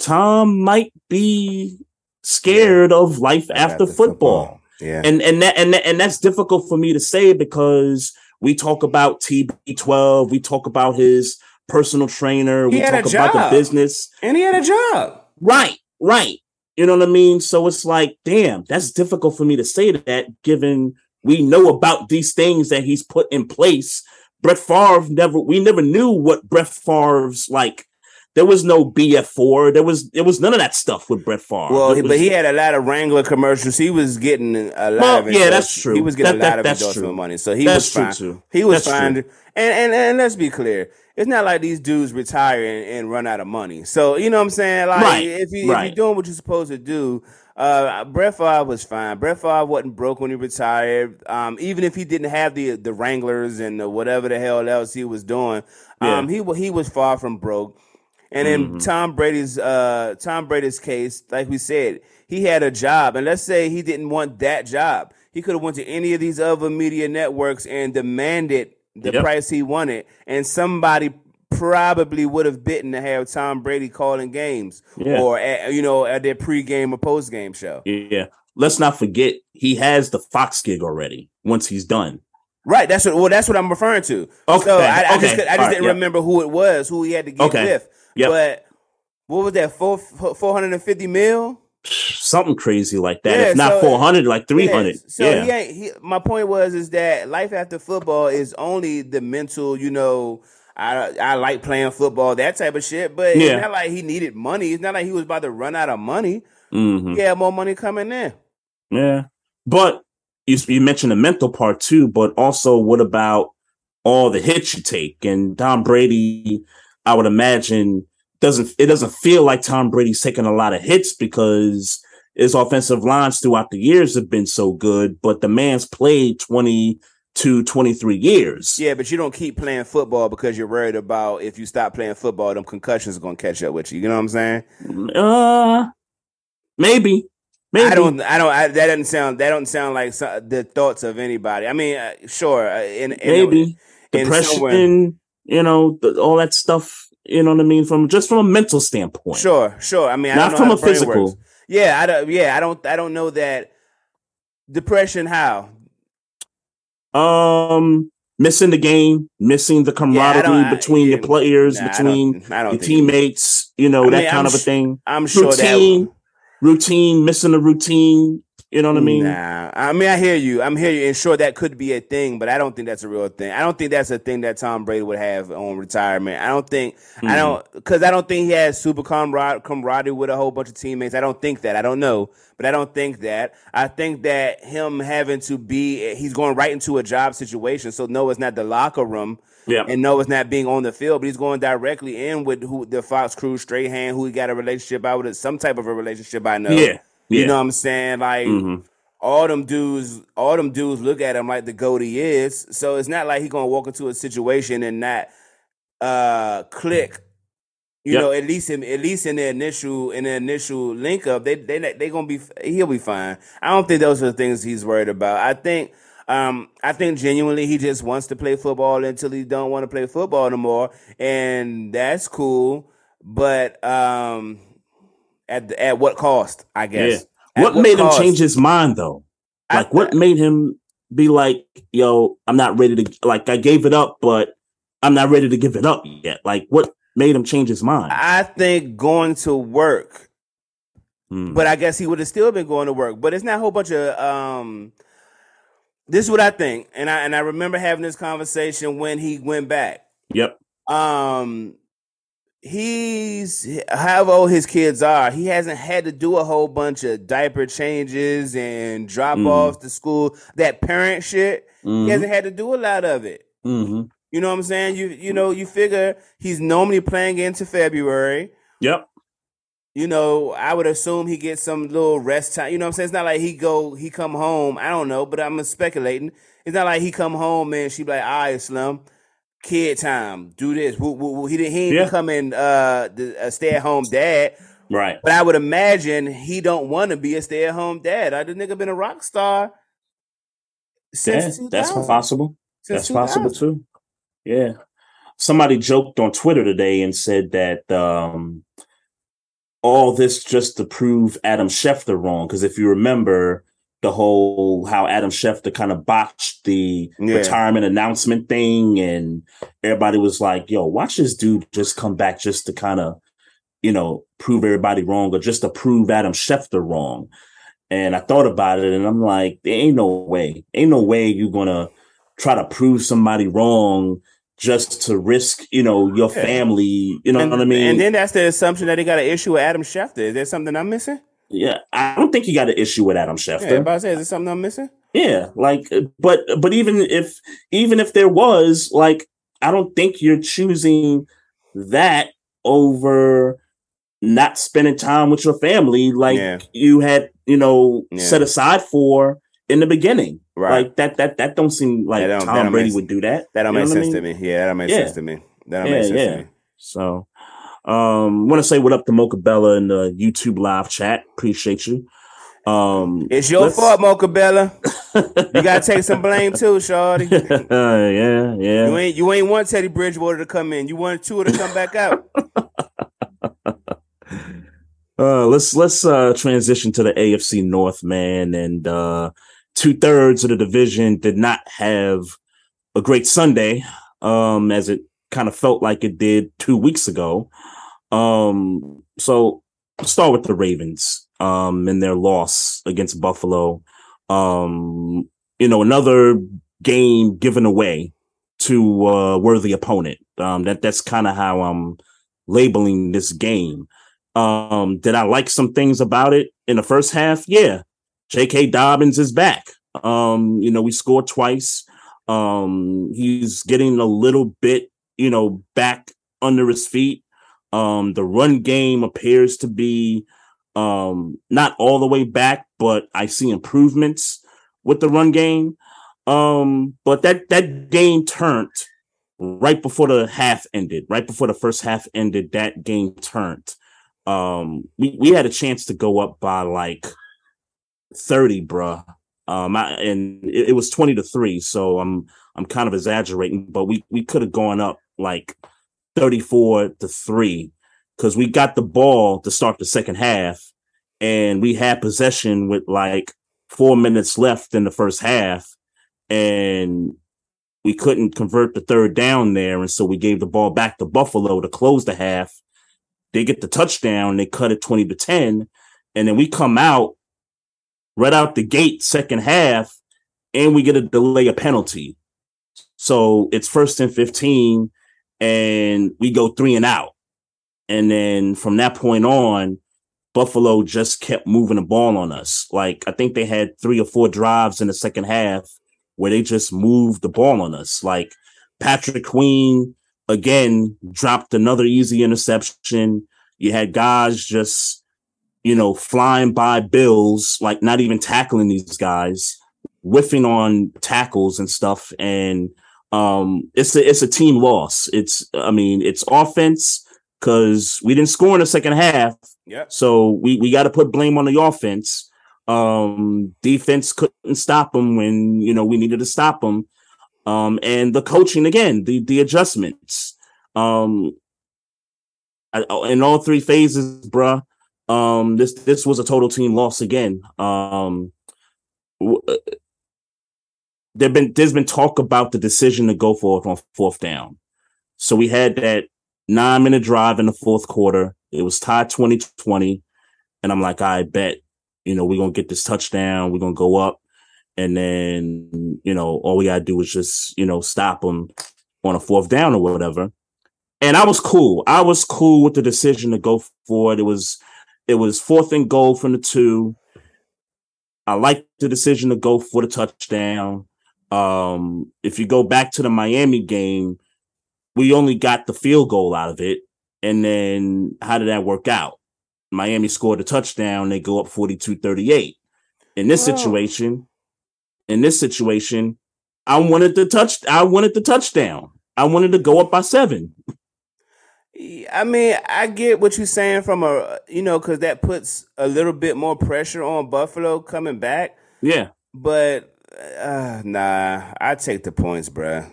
Tom might be scared of life after, football Yeah. and and that and that, and that's difficult for me to say because we talk about TB12, we talk about his personal trainer, He we talk about the business. and he had a job. Right, right. You know what I mean? So it's like, damn, that's difficult for me to say that given we know about these things that he's put in place. Brett Favre never we never knew what Brett Favre's like. There was no BF4. There was there was none of that stuff with Brett Favre. Well, was- but he had a lot of Wrangler commercials. He was getting a lot Well, of yeah, that's true. He was getting That- a lot that- of endorsement true. money, so he That's was true, fine. too. He was That's fine. true. And, and and let's be clear, it's not like these dudes retire and, and run out of money. So you know what I'm saying? Like Right, if you right. you're doing what you're supposed to do, uh, Brett Favre was fine. Brett Favre wasn't broke when he retired. Um, even if he didn't have the the Wranglers and the whatever the hell else he was doing, um, he he was far from broke. And in Mm-hmm. Tom Brady's uh Tom Brady's case, like we said, he had a job, and let's say he didn't want that job, he could have went to any of these other media networks and demanded the Yep. price he wanted, and somebody probably would have bitten to have Tom Brady calling games Yeah. or at, you know at their pregame or postgame show. Yeah. Let's not forget he has the Fox gig already once he's done. Right. That's what. Well, that's what I'm referring to. Okay, So I, I just, okay, could- I just right, didn't yep. remember who it was, who he had to get Okay, with. Yep. But what was that? Four four hundred and fifty mil. Something crazy like that. Yeah, if not so- 400, like 300. Yeah, So yeah. he ain't. He, my point was is that life after football is only the mental. You know, I I like playing football, that type of shit. But Yeah. it's not like he needed money. It's not like he was about to run out of money. Mhm. He had more money coming in. Yeah, but you you mentioned the mental part too. But also, what about all the hits you take? And Tom Brady, I would imagine doesn't it doesn't feel like Tom Brady's taking a lot of hits because his offensive lines throughout the years have been so good, but the man's played 20 to 23 years. Yeah, but you don't keep playing football because you're worried about if you stop playing football, them concussions are gonna catch up with you. You know what I'm saying? Uh maybe. Maybe. I don't. I don't. I, that doesn't sound. That don't sound like some, the thoughts of anybody. I mean, uh, sure. Uh, in, in maybe in depression. You know, the, all that stuff. You know what I mean? From just from a mental standpoint. Sure, sure. I mean, I not from a physical. Works. Yeah, I don't. Yeah, I don't. I don't know that depression. How? Um, missing the game, missing the camaraderie yeah, between yeah, your players, nah, between I don't, I don't teammates. You know I mean, that kind I'm of a thing. I'm sure routine, that routine, missing the routine. You know what I mean? Nah, I mean I hear you. I'm hear you, and sure that could be a thing, but I don't think that's a real thing. I don't think that's a thing that Tom Brady would have on retirement. I don't think mm-hmm. I don't because I don't think he has super camaraderie, camaraderie with a whole bunch of teammates. I don't think that. I don't know, but I don't think that. I think that him having to be he's going right into a job situation. So no, it's not the locker room. Yeah. And no, it's not being on the field, but he's going directly in with who the Fox crew, Strahan, who he got a relationship out with, some type of a relationship. I know. Yeah. You yeah. know what I'm saying? Like mm-hmm. all them dudes, all them dudes look at him like the goat he is. So it's not like he's gonna walk into a situation and not uh click. You yep. know, at least in at least in the initial in the initial link up, they they they gonna be he'll be fine. I don't think those are the things he's worried about. I think um, I think genuinely he just wants to play football until he don't want to play football anymore, and that's cool. But um, at the, at what cost? I guess. Yeah. What, what, made cost? him change his mind though? Like, I, what made him be like, "Yo, I'm not ready to like I gave it up, but I'm not ready to give it up yet." Like, what made him change his mind? I think going to work. Hmm. But I guess he would have still been going to work. But it's not a whole bunch of um this is what I think, and I and I remember having this conversation when he went back. Yep. Um, he's however old his kids are. He hasn't had to do a whole bunch of diaper changes and drop mm. offs to school. That parent shit. Mm-hmm. He hasn't had to do a lot of it. Mm-hmm. You know what I'm saying? You you know you figure he's normally playing into February. Yep you know, I would assume he gets some little rest time. You know what I'm saying? It's not like he go, he come home. I don't know, but I'm speculating. It's not like he come home and she be like, all right, Slim, kid time, do this. Woo, woo, woo. He didn't, he ain't yeah. becoming uh, the, a stay at home dad. Right. But I would imagine he don't want to be a stay at home dad. I the nigga been a rock star since yeah, That's possible. Since that's possible too. Yeah. Somebody joked on Twitter today and said that um, all this just to prove Adam Schefter wrong. Because if you remember the whole how Adam Schefter kind of botched the yeah. retirement announcement thing, and everybody was like, "Yo, watch this dude just come back just to kind of, you know, prove everybody wrong or just to prove Adam Schefter wrong." And I thought about it, and I'm like, "There ain't no way, ain't no way you're gonna." try to prove somebody wrong just to risk, you know, your yeah. family. You know and, what I mean? And then that's the assumption that they got an issue with Adam Schefter. Is there something I'm missing? Yeah, I don't think he got an issue with Adam Schefter. Yeah, about to say, is there something I'm missing? Yeah, like, but but even if even if there was, like, I don't think you're choosing that over not spending time with your family, like yeah. you had, you know, yeah. set aside for in the beginning. Right. Like that that that don't seem like don't, Tom Brady would do that. That don't make sense I mean? to me. Yeah, that don't make yeah. sense to me. That don't make sense to me. So um want to say what up to Mocha Bella in the YouTube live chat. Appreciate you. Um It's your fault, Mocha Bella. you gotta take some blame too, Shorty. uh, yeah, yeah. You ain't you ain't want Teddy Bridgewater to come in. You want Tua to come back out. Uh, let's let's uh, transition to the AFC North, man, and uh, two thirds of the division did not have a great Sunday, um, as it kind of felt like it did two weeks ago. Um, so start with the Ravens, um, and their loss against Buffalo. Um, you know, another game given away to a worthy opponent. Um, that that's kind of how I'm labeling this game. Um, did I like some things about it in the first half? Yeah. J.K. Dobbins is back. Um, you know, we scored twice. Um, he's getting a little bit, you know, back under his feet. Um, the run game appears to be um not all the way back, but I see improvements with the run game. Um, but that that game turned right before the half ended, right before the first half ended, that game turned. Um, we, we had a chance to go up by like 30, bruh. Um, I, and it, it was 20 to 3, so I'm I'm kind of exaggerating, but we we could have gone up like 34 to 3 because we got the ball to start the second half and we had possession with like four minutes left in the first half and we couldn't convert the third down there. And so we gave the ball back to Buffalo to close the half. They get the touchdown, they cut it 20 to 10. And then we come out right out the gate, second half, and we get a delay a penalty. So it's first and 15, and we go three and out. And then from that point on, Buffalo just kept moving the ball on us. Like I think they had three or four drives in the second half where they just moved the ball on us. Like Patrick Queen again dropped another easy interception. You had guys just, you know, flying by Bills, like not even tackling these guys, whiffing on tackles and stuff. And um, it's a it's a team loss. It's I mean it's offense because we didn't score in the second half. Yeah. So we we got to put blame on the offense. Um, defense couldn't stop them when you know we needed to stop them. Um, and the coaching again, the the adjustments. Um, I, in all three phases, bruh. Um, this this was a total team loss again. Um, w- uh, there've been there's been talk about the decision to go for it on fourth down. So we had that nine minute drive in the fourth quarter. It was tied 2020. And I'm like, I bet, you know, we're going to get this touchdown. We're going to go up. And then, you know, all we got to do is just, you know, stop them on a fourth down or whatever. And I was cool. I was cool with the decision to go for it. It was, it was fourth and goal from the two. I liked the decision to go for the touchdown. Um, if you go back to the Miami game, we only got the field goal out of it. And then how did that work out? Miami scored a touchdown, they go up 42-38. In this situation, in this situation, I wanted the touch I wanted the touchdown. I wanted to go up by 7. I mean, I get what you're saying from a you know because that puts a little bit more pressure on Buffalo coming back. Yeah. But uh, nah, I take the points, bruh.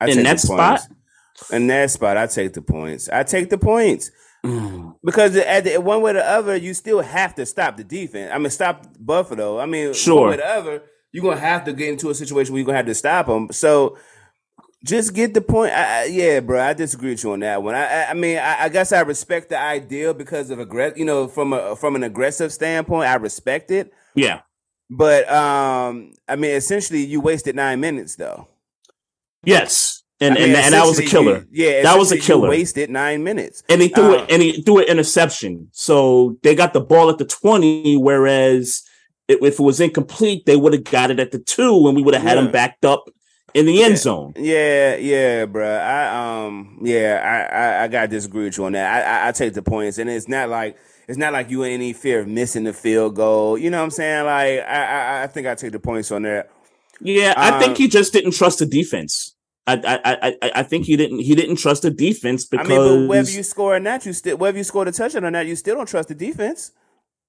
I In that spot? In that spot, I take the points. I take the points Mm. because at the, one way or the other, you still have to stop the defense. I mean, stop Buffalo. I mean, Sure. one way or the other, you're gonna have to get into a situation where you're gonna have to stop them. So. Just get the point. I, I, yeah, bro. I disagree with you on that one. I, I, mean, I, I guess I respect the idea because of aggress. You know, from a from an aggressive standpoint, I respect it. Yeah. But um, I mean, essentially, you wasted nine minutes, though. Yes. And I mean, and, and that was a killer. you- yeah, That was a killer. wasted nine minutes. And he threw Uh, it and he threw an interception. So they got the ball at the 20, whereas it, if it was incomplete, they would have got it at the two and we would have had Yeah. him backed up in the end Yeah. zone. Yeah, yeah, bro. I um, yeah, I I, I gotta disagree with you on that. I, I I take the points, and it's not like it's not like you in any fear of missing the field goal. You know what I'm saying? Like I I, I think I take the points on that. Yeah, I Um, think he just didn't trust the defense. I I I I- I think he didn't he didn't trust the defense because I mean, but whether you score or not, you still whether you scored a touchdown or not, you still don't trust the defense.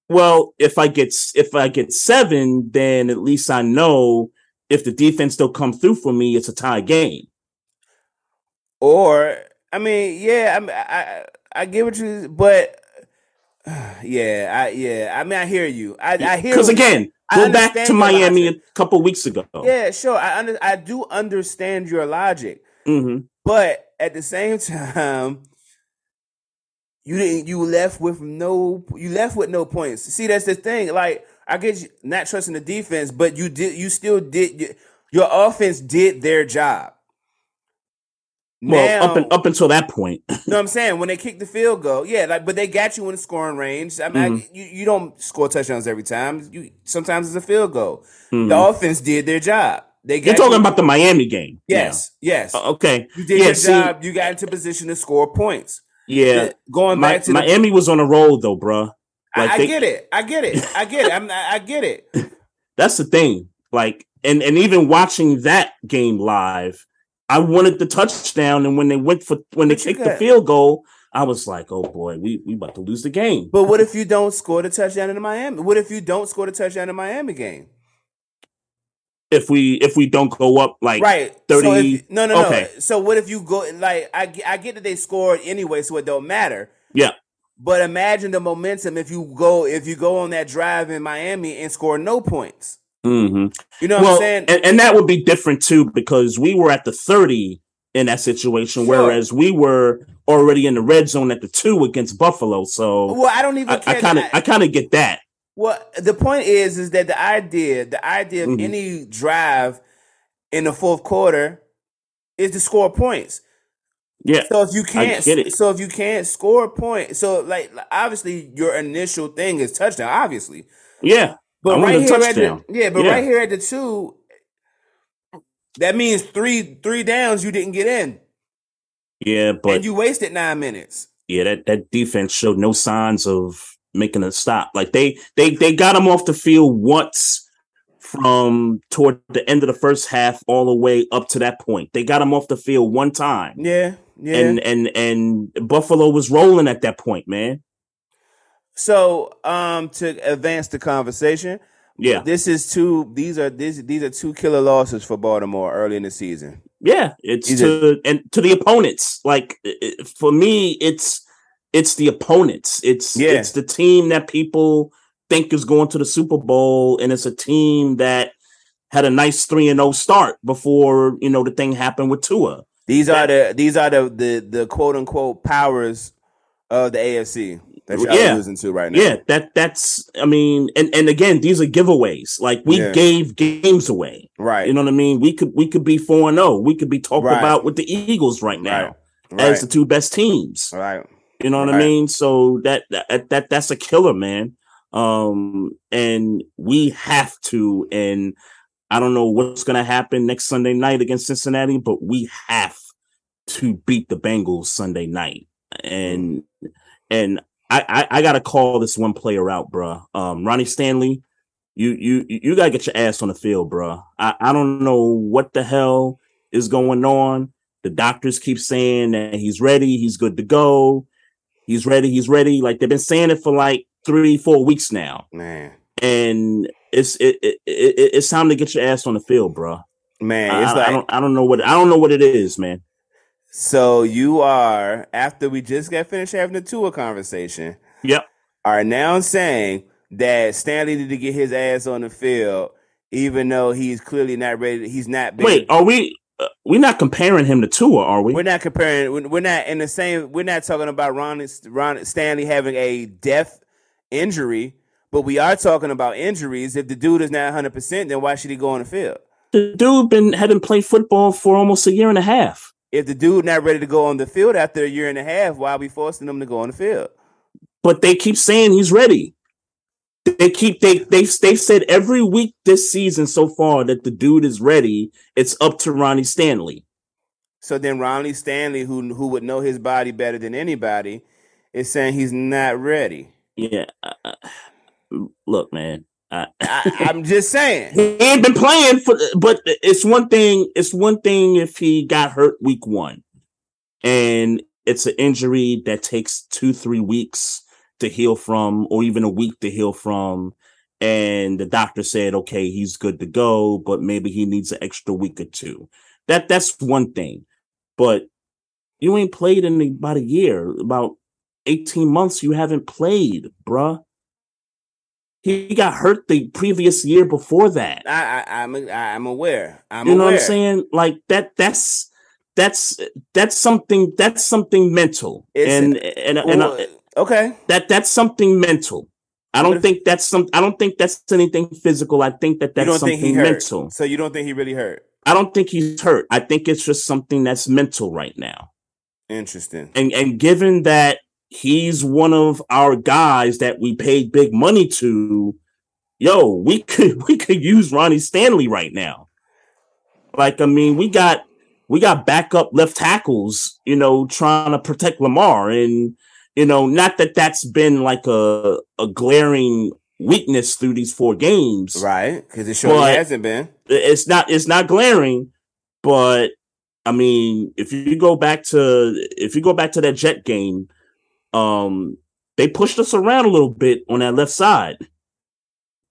well, if I get if I get seven, then at least I know if the defense still come through for me, it's a tie game. Or I mean, yeah, I I I, I get what you, but yeah, I yeah, I mean, I hear you. I I hear Because again, I go back to Miami logic. a couple weeks ago. Yeah, sure. I under, I do understand your logic, hmm but at the same time, you didn't. You left with no. You left with no points. See, that's the thing. Like I get you not trusting the defense, but you did. You still did. Your offense did their job. Well, now, up and up until that point. No, I'm saying when they kick the field goal, yeah, like but they got you in scoring range. I mean, Mm-hmm. you, you don't score touchdowns every time. You sometimes it's a field goal. Mhm. The offense did their job. They got You're talking you- about the Miami game. yes, yes. Uh, okay. you did yeah, your see, job. You got into position to score points. Yeah. Going Mi- back to the, Miami was on a roll though, bruh. Like I, I they- get it. I get it. I get it. I'm, I I get it. That's the thing. Like, and and even watching that game live, I wanted the touchdown, and when they went for when they kicked the field goal, I was like, oh boy, we we about to lose the game. But what if you don't score the touchdown in the Miami? What if you don't score the touchdown in the Miami game? if we if we don't go up like right. 30 So if, no, no, no. okay. So what if you go like I, I get that they scored anyway, so it don't matter. Yeah. But imagine the momentum if you go if you go on that drive in Miami and score no points. Hmm You know what well, I'm saying? and, and that would be different too because we were at the 30 in that situation, Sure. whereas we were already in the red zone at the two against Buffalo. So well, I don't even I kind of I kind of get that. Well, the point is, is that the idea, the idea of Mhm. any drive in the fourth quarter is to score points. Yeah. So if you can't, get it. so if you can't score a point, so like obviously your initial thing is touchdown, obviously. Yeah. But right here at the yeah, but Yeah. right here at the two, that means three three downs you didn't get in, Yeah, but and you wasted nine minutes. yeah, that that defense showed no signs of making a stop. Like they they they got him off the field once from toward the end of the first half all the way up to that point. They got him off the field one time. Yeah, yeah. And and and Buffalo was rolling at that point, man. So, um, to advance the conversation, Yeah. this is two. These are these these are two killer losses for Baltimore early in the season. Yeah, it's He's to and to the opponents. Like for me, it's it's the opponents. It's Yeah. it's the team that people think is going to the Super Bowl, and it's a team that had a nice three and zero start before you know the thing happened with Tua. These are the these are the the the quote unquote powers of the AFC that y'all Yeah. losing to right now. Yeah, that that's I mean, and and again, these are giveaways. Like we Yeah. gave games away. right. You know what I mean? We could we could be four and zero. We could be talked Right. about with the Eagles right now right. as Right. the two best teams. right. You know what I mean? So that that that that's a killer, man. Um, and we have to. And I don't know what's gonna happen next Sunday night against Cincinnati, but we have to beat the Bengals Sunday night. And and I I, I gotta call this one player out, bruh. Um, Ronnie Stanley. You you you gotta get your ass on the field, bruh. I I don't know what the hell is going on. The doctors keep saying that he's ready, he's good to go he's ready, he's ready. Like they've been saying it for like three, four weeks now, Man. and it's it, it, it it's time to get your ass on the field, bro. Man, it's I- like I don't I don't know what I don't know what it is, man. So you are after we just got finished having the Tua conversation, Yep. are now saying that Stanley needed to get his ass on the field, even though he's clearly not ready. He's not. Wait, are we? Uh, we're not comparing him to Tua, are we? We're not comparing. we're- We're not in the same. We're not talking about Ron, Ron Stanley having a death injury, but we are talking about injuries. If the dude is not 100, percent then why should he go on the field? the dude been hadn't played football for almost a year and a half. If the dude not ready to go on the field after a year and a half, why are we forcing him to go on the field? But they keep saying he's ready. They keep they they they've said every week this season so far that the dude is ready. It's up to Ronnie Stanley. So then Ronnie Stanley, who who would know his body better than anybody, is saying he's not ready. Yeah. uh, look, man. I, I'm just saying. he ain't been playing for but it's one thing it's one thing if he got hurt week one and it's an injury that takes two three weeks to heal from or even a week to heal from. And the doctor said okay he's good to go but maybe he needs an extra week or two. That that's one thing. But you ain't played in about a year about 18 months you haven't played bruh he got hurt the previous year before that I, I I'm I'm aware. I'm you know aware. what I'm saying? Like that. That's that's that's something. That's something mental, It's- and and and Well, uh, okay. that that's something mental. I don't think that's some. I don't think that's anything physical. I think that You that's don't think he something hurt. mental. So you don't think he really hurt? I don't think he's hurt. I think it's just something that's mental right now. Interesting. And and given that he's one of our guys that we paid big money to, yo, we could we could use Ronnie Stanley right now. Like, I mean, we got we got backup left tackles, you know, trying to protect Lamar, and you know, not that that's been like a a glaring weakness through these four games, right? Because it sure hasn't been. It's not. It's not glaring, but I mean, if you go back to if you go back to that Jet game, um, they pushed us around a little bit on that left side.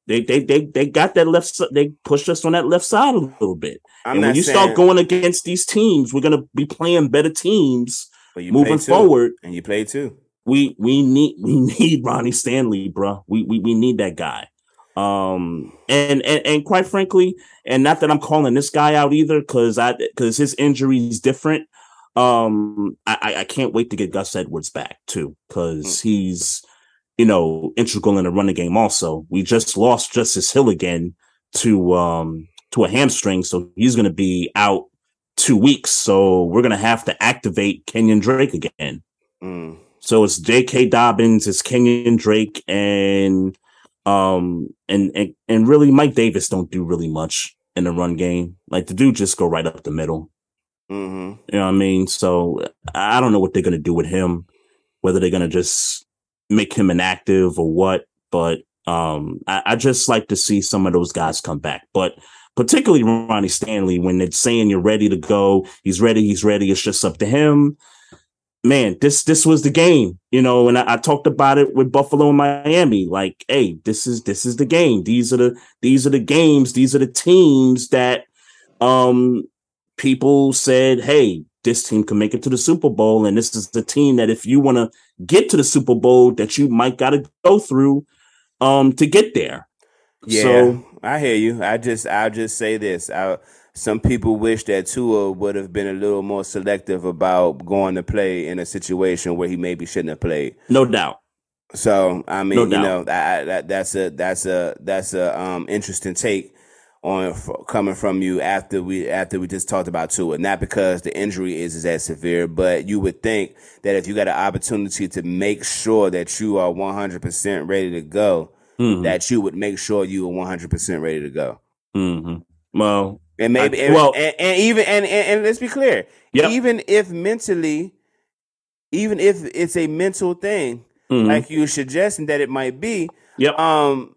They they they they got that left. They pushed us on that left side a little bit. I'm and when you start going against these teams, we're gonna be playing better teams you moving forward. And you play too. We we need we need Ronnie Stanley, bro. We we we need that guy. Um and and and quite frankly, and not that I'm calling this guy out either, because I because his injury is different. Um, I I can't wait to get Gus Edwards back too, because mm. he's you know, integral in the running game also. We just lost Justice Hill again to um to a hamstring, so he's gonna be out two weeks. So we're gonna have to activate Kenyon Drake again. Mm. So it's J.K. Dobbins, it's Kenyon Drake, and um and and and really Mike Davis don't do really much in the run game. Like the dude just go right up the middle. Mm-hmm. You know what I mean? So I don't know what they're gonna do with him. Whether they're gonna just make him inactive or what, but um, I, I, just like to see some of those guys come back. But particularly Ronnie Stanley, when it's saying you're ready to go, he's ready, he's ready. It's just up to him. Man, this this was the game, you know. And I, I talked about it with Buffalo and Miami. Like, hey, this is this is the game. These are the these are the games. These are the teams that um people said, hey, this team can make it to the Super Bowl, and this is the team that if you want to get to the Super Bowl, that you might got to go through um to get there. Yeah, so, I hear you. I just I'll just say this. I, some people wish that Tua would have been a little more selective about going to play in a situation where he maybe shouldn't have played. No doubt. So I mean, no you know, I, that that's a that's a that's a um interesting take on coming from you after we after we just talked about Tua. Not because the injury is, is as severe, but you would think that if you got an opportunity to make sure that you are 100% ready to go, mm-hmm. that you would make sure you are 100% ready to go. Mm-hmm. Well, and maybe I, and, well, and, and even and, and, and let's be clear, yep. even if mentally, even if it's a mental thing, mm-hmm. like you're suggesting that it might be, yep. Um,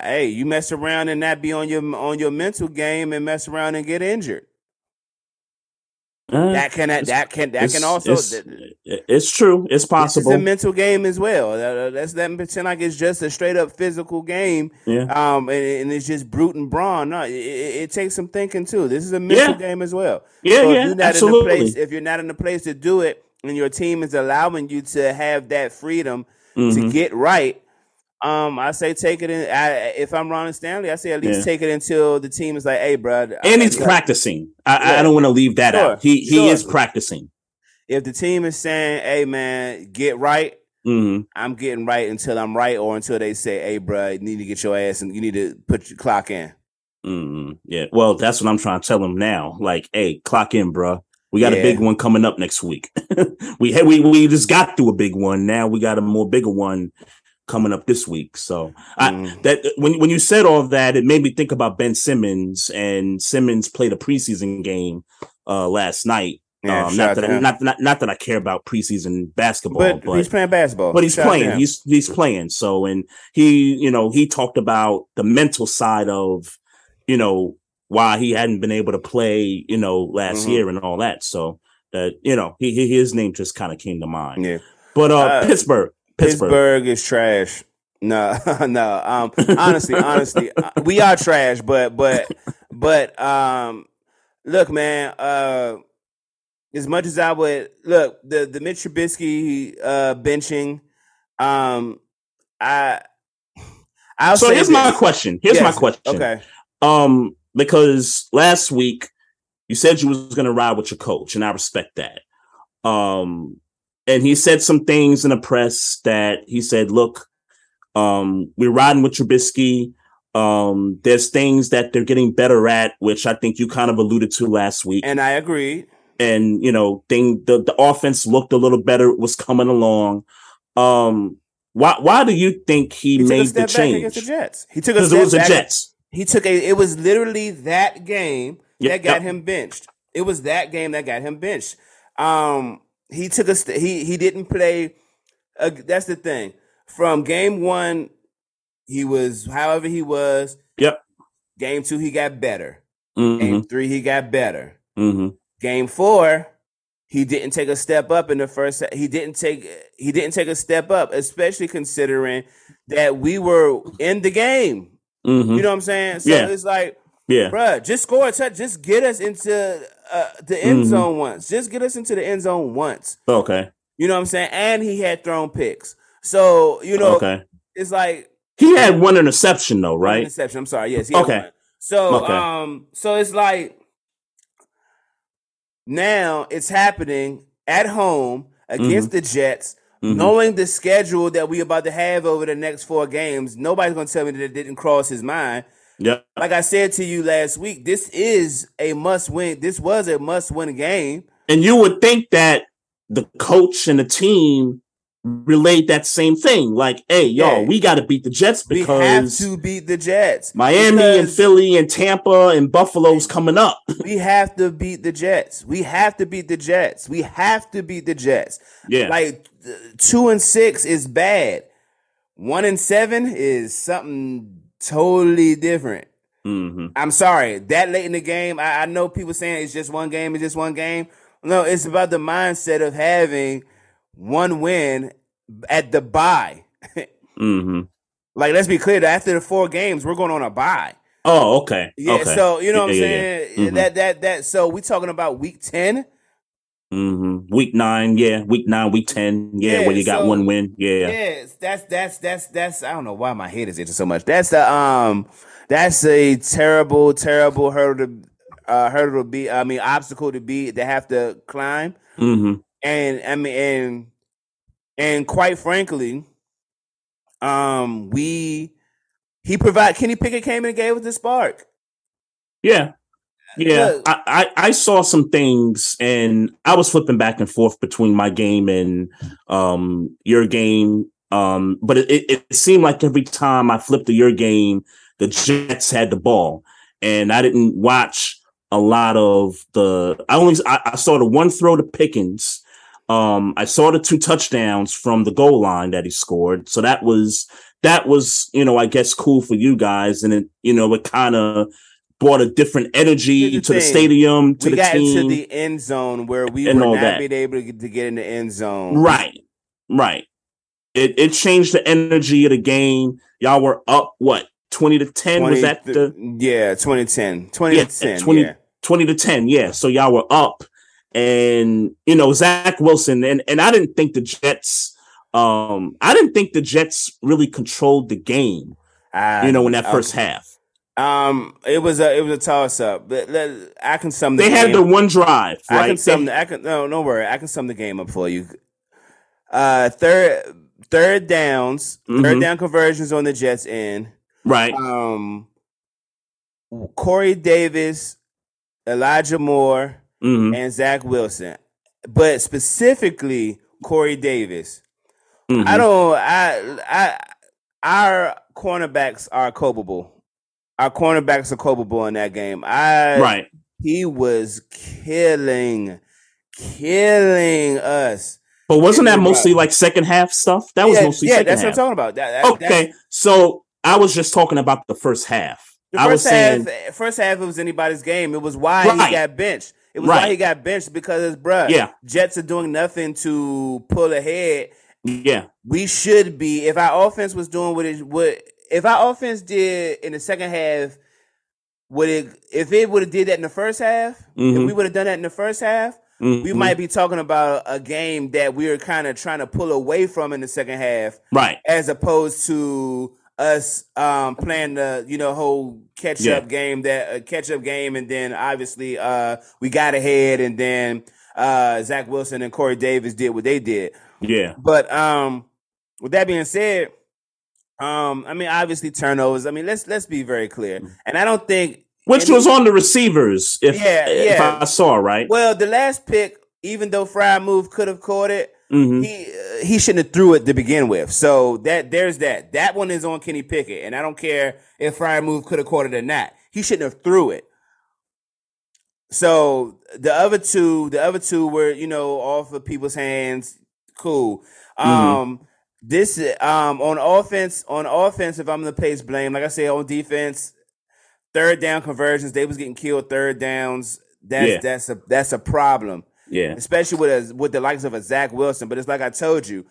hey, you mess around and that be on your on your mental game and mess around and get injured. Uh, that can that can that can also it's, it's, true it's possible it's a mental game as well let's let pretend like it's just a straight up physical game yeah um and, and it's just brute and brawn no it, it, takes some thinking too this is a mental yeah. game as well yeah so yeah if you're not absolutely. in the place if you're not in the place to do it and your team is allowing you to have that freedom mm-hmm. to get right um, I say take it in. I, if I'm Ronnie Stanley, I say at least yeah. take it until the team is like, "Hey, bro." And he's practicing. I, yeah. I, don't want to leave that sure. out. He he sure. is practicing. If the team is saying, "Hey, man, get right," mm-hmm. I'm getting right until I'm right, or until they say, "Hey, bro, you need to get your ass and you need to put your clock in." Mm-hmm. Yeah, well, that's what I'm trying to tell him now. Like, hey, clock in, bro. We got yeah. a big one coming up next week. we we we just got through a big one. Now we got a more bigger one coming up this week. So mm. I, that when when you said all that, it made me think about Ben Simmons and Simmons played a preseason game uh, last night. Yeah, um, not that I, not, not not that I care about preseason basketball, but, but he's playing basketball. But he's shout playing. He's he's playing. So and he you know he talked about the mental side of you know why he hadn't been able to play you know last mm-hmm. year and all that. So that you know he, his name just kind of came to mind. Yeah. But uh, uh Pittsburgh, Pittsburgh. Pittsburgh is trash. No, no. Um, honestly, honestly, uh, we are trash. But, but, but, um, look, man. Uh, as much as I would look, the the Mitch Trubisky uh, benching, um, I. I'll so here's this. my question. Here's yes. my question. Okay. Um, because last week you said you was going to ride with your coach, and I respect that. Um, and he said some things in the press that he said, look, um, we're riding with Trubisky. Um, there's things that they're getting better at, which I think you kind of alluded to last week. And I agree. And you know, thing the the offense looked a little better, was coming along. Um, why why do you think he, He took a made the back change? against the Jets. He took a step it was the. Jets. He took a. It was literally that game Yep, that got yep. him benched. It was that game that got him benched. Um, he took a. St- he he didn't play. Uh, that's the thing. From game one, he was however he was. Yep. Game two, he got better. hmm Game three, he got better. hmm Game four, he didn't take a step up in the first. He didn't take. He didn't take a step up, especially considering that we were in the game. hmm You know what I'm saying? So Yeah. it's like, Yeah. bruh, just score a touch. Just get us into uh, the end Mhm. zone once. Just get us into the end zone once. Okay. You know what I'm saying? And he had thrown picks. So, you know, okay. it's like He had one interception though, right? interception. I'm sorry. Yes. Okay. one. So, Okay. um, so it's like now it's happening at home against the Jets. Mhm. Knowing the schedule that we about to have over the next four games, nobody's gonna tell me that it didn't cross his mind. Yep. like I said to you last week, this is a must win. This was a must win game. And you would think that the coach and the team relayed that same thing. Like, hey, yo, Yeah. we got to beat the Jets because We have to beat the Jets. Miami and Philly and Tampa and Buffalo's coming up. We have to beat the Jets. We have to beat the Jets. We have to beat the Jets. yeah. Like two and six is bad. One and seven is something totally different. hmm I'm sorry. That late in the game, I, I know people saying it's just one game, it's just one game. No, it's about the mindset of having one win at the bye. hmm like, let's be clear. After the four games, we're going on a bye. Oh, okay. Yeah. okay. So you know what I'm Yeah, yeah, saying? yeah. Mhm. That that that. So we talking about week ten. Hmm Week nine, yeah. Week nine, week ten, yeah. Yeah, where you got so- one win, yeah. Yes, that's that's that's that's. I don't know why my head is itching so much. That's the um. That's a terrible, terrible hurdle to uh hurdle to be. I mean, obstacle to be to have to climb. hmm and I mean, and and quite frankly, um, we he provide Kenny Pickett came in and gave us the spark. Yeah. Yeah. I, I I saw some things, and I was flipping back and forth between my game and um your game. Um, but it, it, it seemed like every time I flipped to your game, the Jets had the ball, and I didn't watch a lot of the. I only I, I saw the one throw to Pickens. Um, I saw the two touchdowns from the goal line that he scored, so that was that was you know I guess cool for you guys, and it you know it kind of brought a different energy the to the thing. stadium to we the got team. to the end zone where we and were all not that. being able to get, in the end zone. Right, right. It it changed the energy of the game. Y'all were up what twenty to ten? Was that the yeah 2010 20 Yeah, to 10 20 yeah. twenty to ten? Yeah. So y'all were up, and you know Zach Wilson and and I didn't think the Jets. Um, I didn't think the Jets really controlled the game. Ah, You know, in that first half, um it was a it was a toss up but let, I can sum the they had game. the one drive, I can sum. The, I can no, don't worry. I can sum the game up for you. Uh, third, third downs, third Mhm. down conversions on the Jets end. right. Um, Corey Davis, Elijah Moore, hmm and Zach Wilson, but specifically Corey Davis. Mm-hmm. I don't. I. I. Our cornerbacks are culpable. Our cornerbacks are culpable in that game. I right. he was killing, killing us. But wasn't that Right. mostly like second half stuff? That was yeah, mostly yeah, that's half. what I'm talking about. That, that- Okay, so I was just talking about the first half. the I was half, saying, first half, it was anybody's game. It was why Right. he got benched. It was why he got benched because, bruh, Yeah. Jets are doing nothing to pull ahead. yeah, We should be. If our offense was doing what it what if our offense did in the second half, would it if it would have did that in the first half? If Mhm. we would have done that in the first half, we mhm, might be talking about a game that we were kind of trying to pull away from in the second half. right, as opposed to us um playing the you know whole catch Yeah. up game that uh, catch up game and then obviously uh we got ahead and then uh Zach Wilson and Corey Davis did what they did yeah, but um with that being said Um, I mean, obviously turnovers. I mean, let's let's be very clear. Mm. And I don't think Which any- was on the receivers, if, Yeah, if. I saw right. well, the last pick, even though Freiermuth could have caught it, Mhm. he uh, he shouldn't have threw it to begin with. So that there's that. That one is on Kenny Pickett, and I don't care if Freiermuth could have caught it or not. He shouldn't have threw it. So the other two, the other two were you know off of people's hands. Cool. Um, this um on offense, on offense, if I'm gonna place blame, like I say, on defense, third down conversions, they was getting killed third downs. That's Yeah. that's a that's a problem Yeah. especially with a, with the likes of a Zach Wilson. But it's like I told you,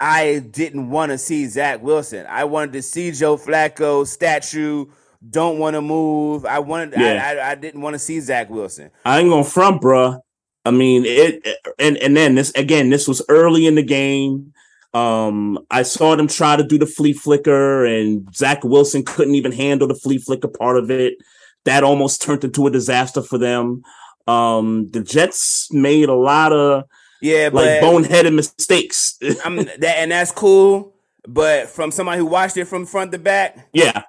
I didn't want to see Zach Wilson. I wanted to see Joe Flacco statue. Don't want to move. I wanted. Yeah. I, I I didn't want to see Zach Wilson. I ain't gonna front, bruh. I mean, it, and and then this again. This was early in the game. Um, I saw them try to do the flea flicker, and Zach Wilson couldn't even handle the flea flicker part of it. That almost turned into a disaster for them. Um, the Jets made a lot of Yeah, like boneheaded mistakes. I'm that, and that's cool. But from somebody who watched it from front to back, yeah,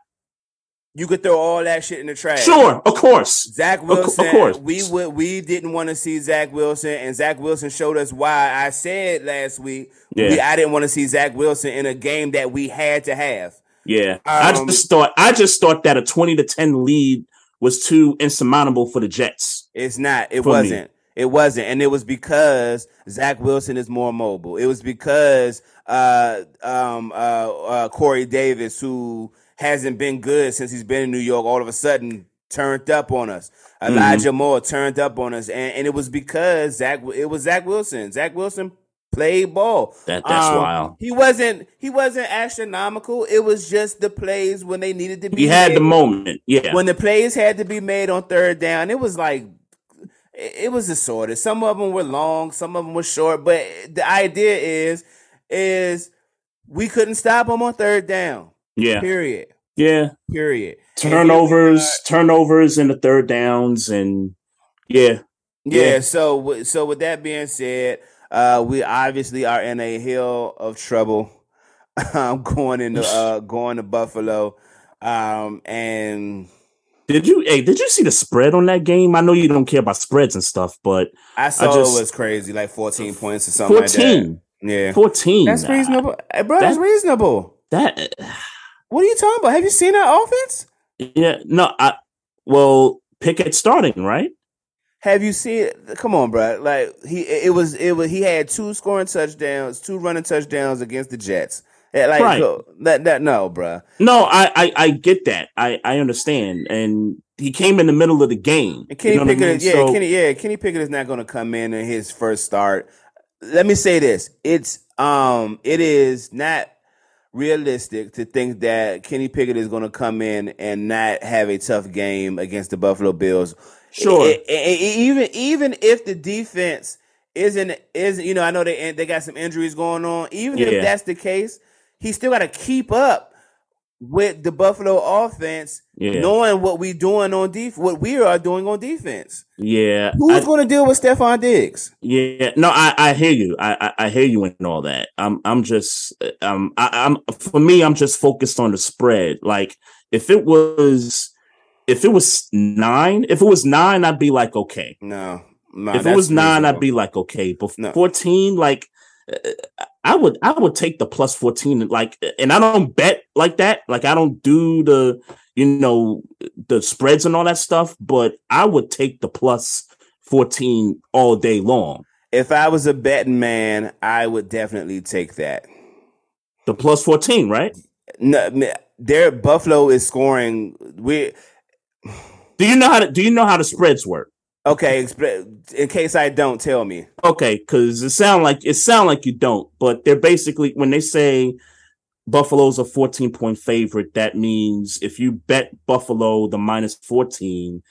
you could throw all that shit in the trash. sure, of course. Zach Wilson. of course. we would we didn't want to see Zach Wilson, and Zach Wilson showed us why. I said last week, Yeah. we, I didn't want to see Zach Wilson in a game that we had to have. Yeah, I Um, just thought I just thought that a twenty to ten lead was too insurmountable for the Jets. It's not. It wasn't. It wasn't, and it was because Zach Wilson is more mobile. It was because uh, um, uh, uh, Corey Davis, who hasn't been good since he's been in New York, all of a sudden turned up on us. Mm-hmm. Elijah Moore turned up on us, and, and it was because Zach. It was Zach Wilson. Zach Wilson played ball. That that's Um, wild. He wasn't. He wasn't astronomical. It was just the plays when they needed to be. He had the moment. Yeah, when the plays had to be made on third down, it was like it it was assorted. Some of them were long, some of them were short, but the idea is is we couldn't stop them on third down. Yeah, Period. yeah. Period. And Turnovers, are- turnovers in the third downs, and yeah, Yeah. Yeah. So so with that being said, uh, we obviously are in a hill of trouble. I'm going into uh, going to Buffalo, um, and did you? Hey, did you see the spread on that game? I know you don't care about spreads and stuff, but I saw just- it was crazy, like fourteen points or something like that. 14, Yeah, 14. That's reasonable. Bro, that's reasonable. That What are you talking about? Have you seen our offense? yeah, no, I well Pickett starting right. Have you seen? Come on, bro. Like he, it was, it was. He had two scoring touchdowns, two running touchdowns against the Jets. Like Right. go- that, that no, bro. No, I, I I get that. I I understand, and he came in the middle of the game. And Kenny You know what I mean? yeah, So- Kenny, yeah, Kenny Pickett is not going to come in in his first start. Let me say this: it's um, it is not realistic to think that Kenny Pickett is going to come in and not have a tough game against the Buffalo Bills. Sure. E- e- e- even even if the defense isn't isn't you know I know they they got some injuries going on. Even Yeah. if that's the case, he still got to keep up with the Buffalo offense, Yeah. knowing what we doing on def what we are doing on defense. yeah, Who's going to deal with Stefon Diggs? Yeah, no, I, I hear you. I, I I hear you and all that. I'm I'm just um I, I'm for me I'm just focused on the spread. Like if it was if it was nine, if it was nine, I'd be like okay. No, no. if it was nine, I'd be like okay. But No. fourteen, like uh, I would I would take the plus fourteen. Like, and I don't bet like that. Like I don't do the you know the spreads and all that stuff. But I would take the plus fourteen all day long. If I was a betting man, I would definitely take that. The plus 14, right? No, their Buffalo is scoring. We Do you know how to do you know how the spreads work? Okay. In case I don't, tell me. Okay, because it sound like it sound like you don't, but they're basically when they say Buffalo's a 14 point favorite, that means if you bet Buffalo the minus 14,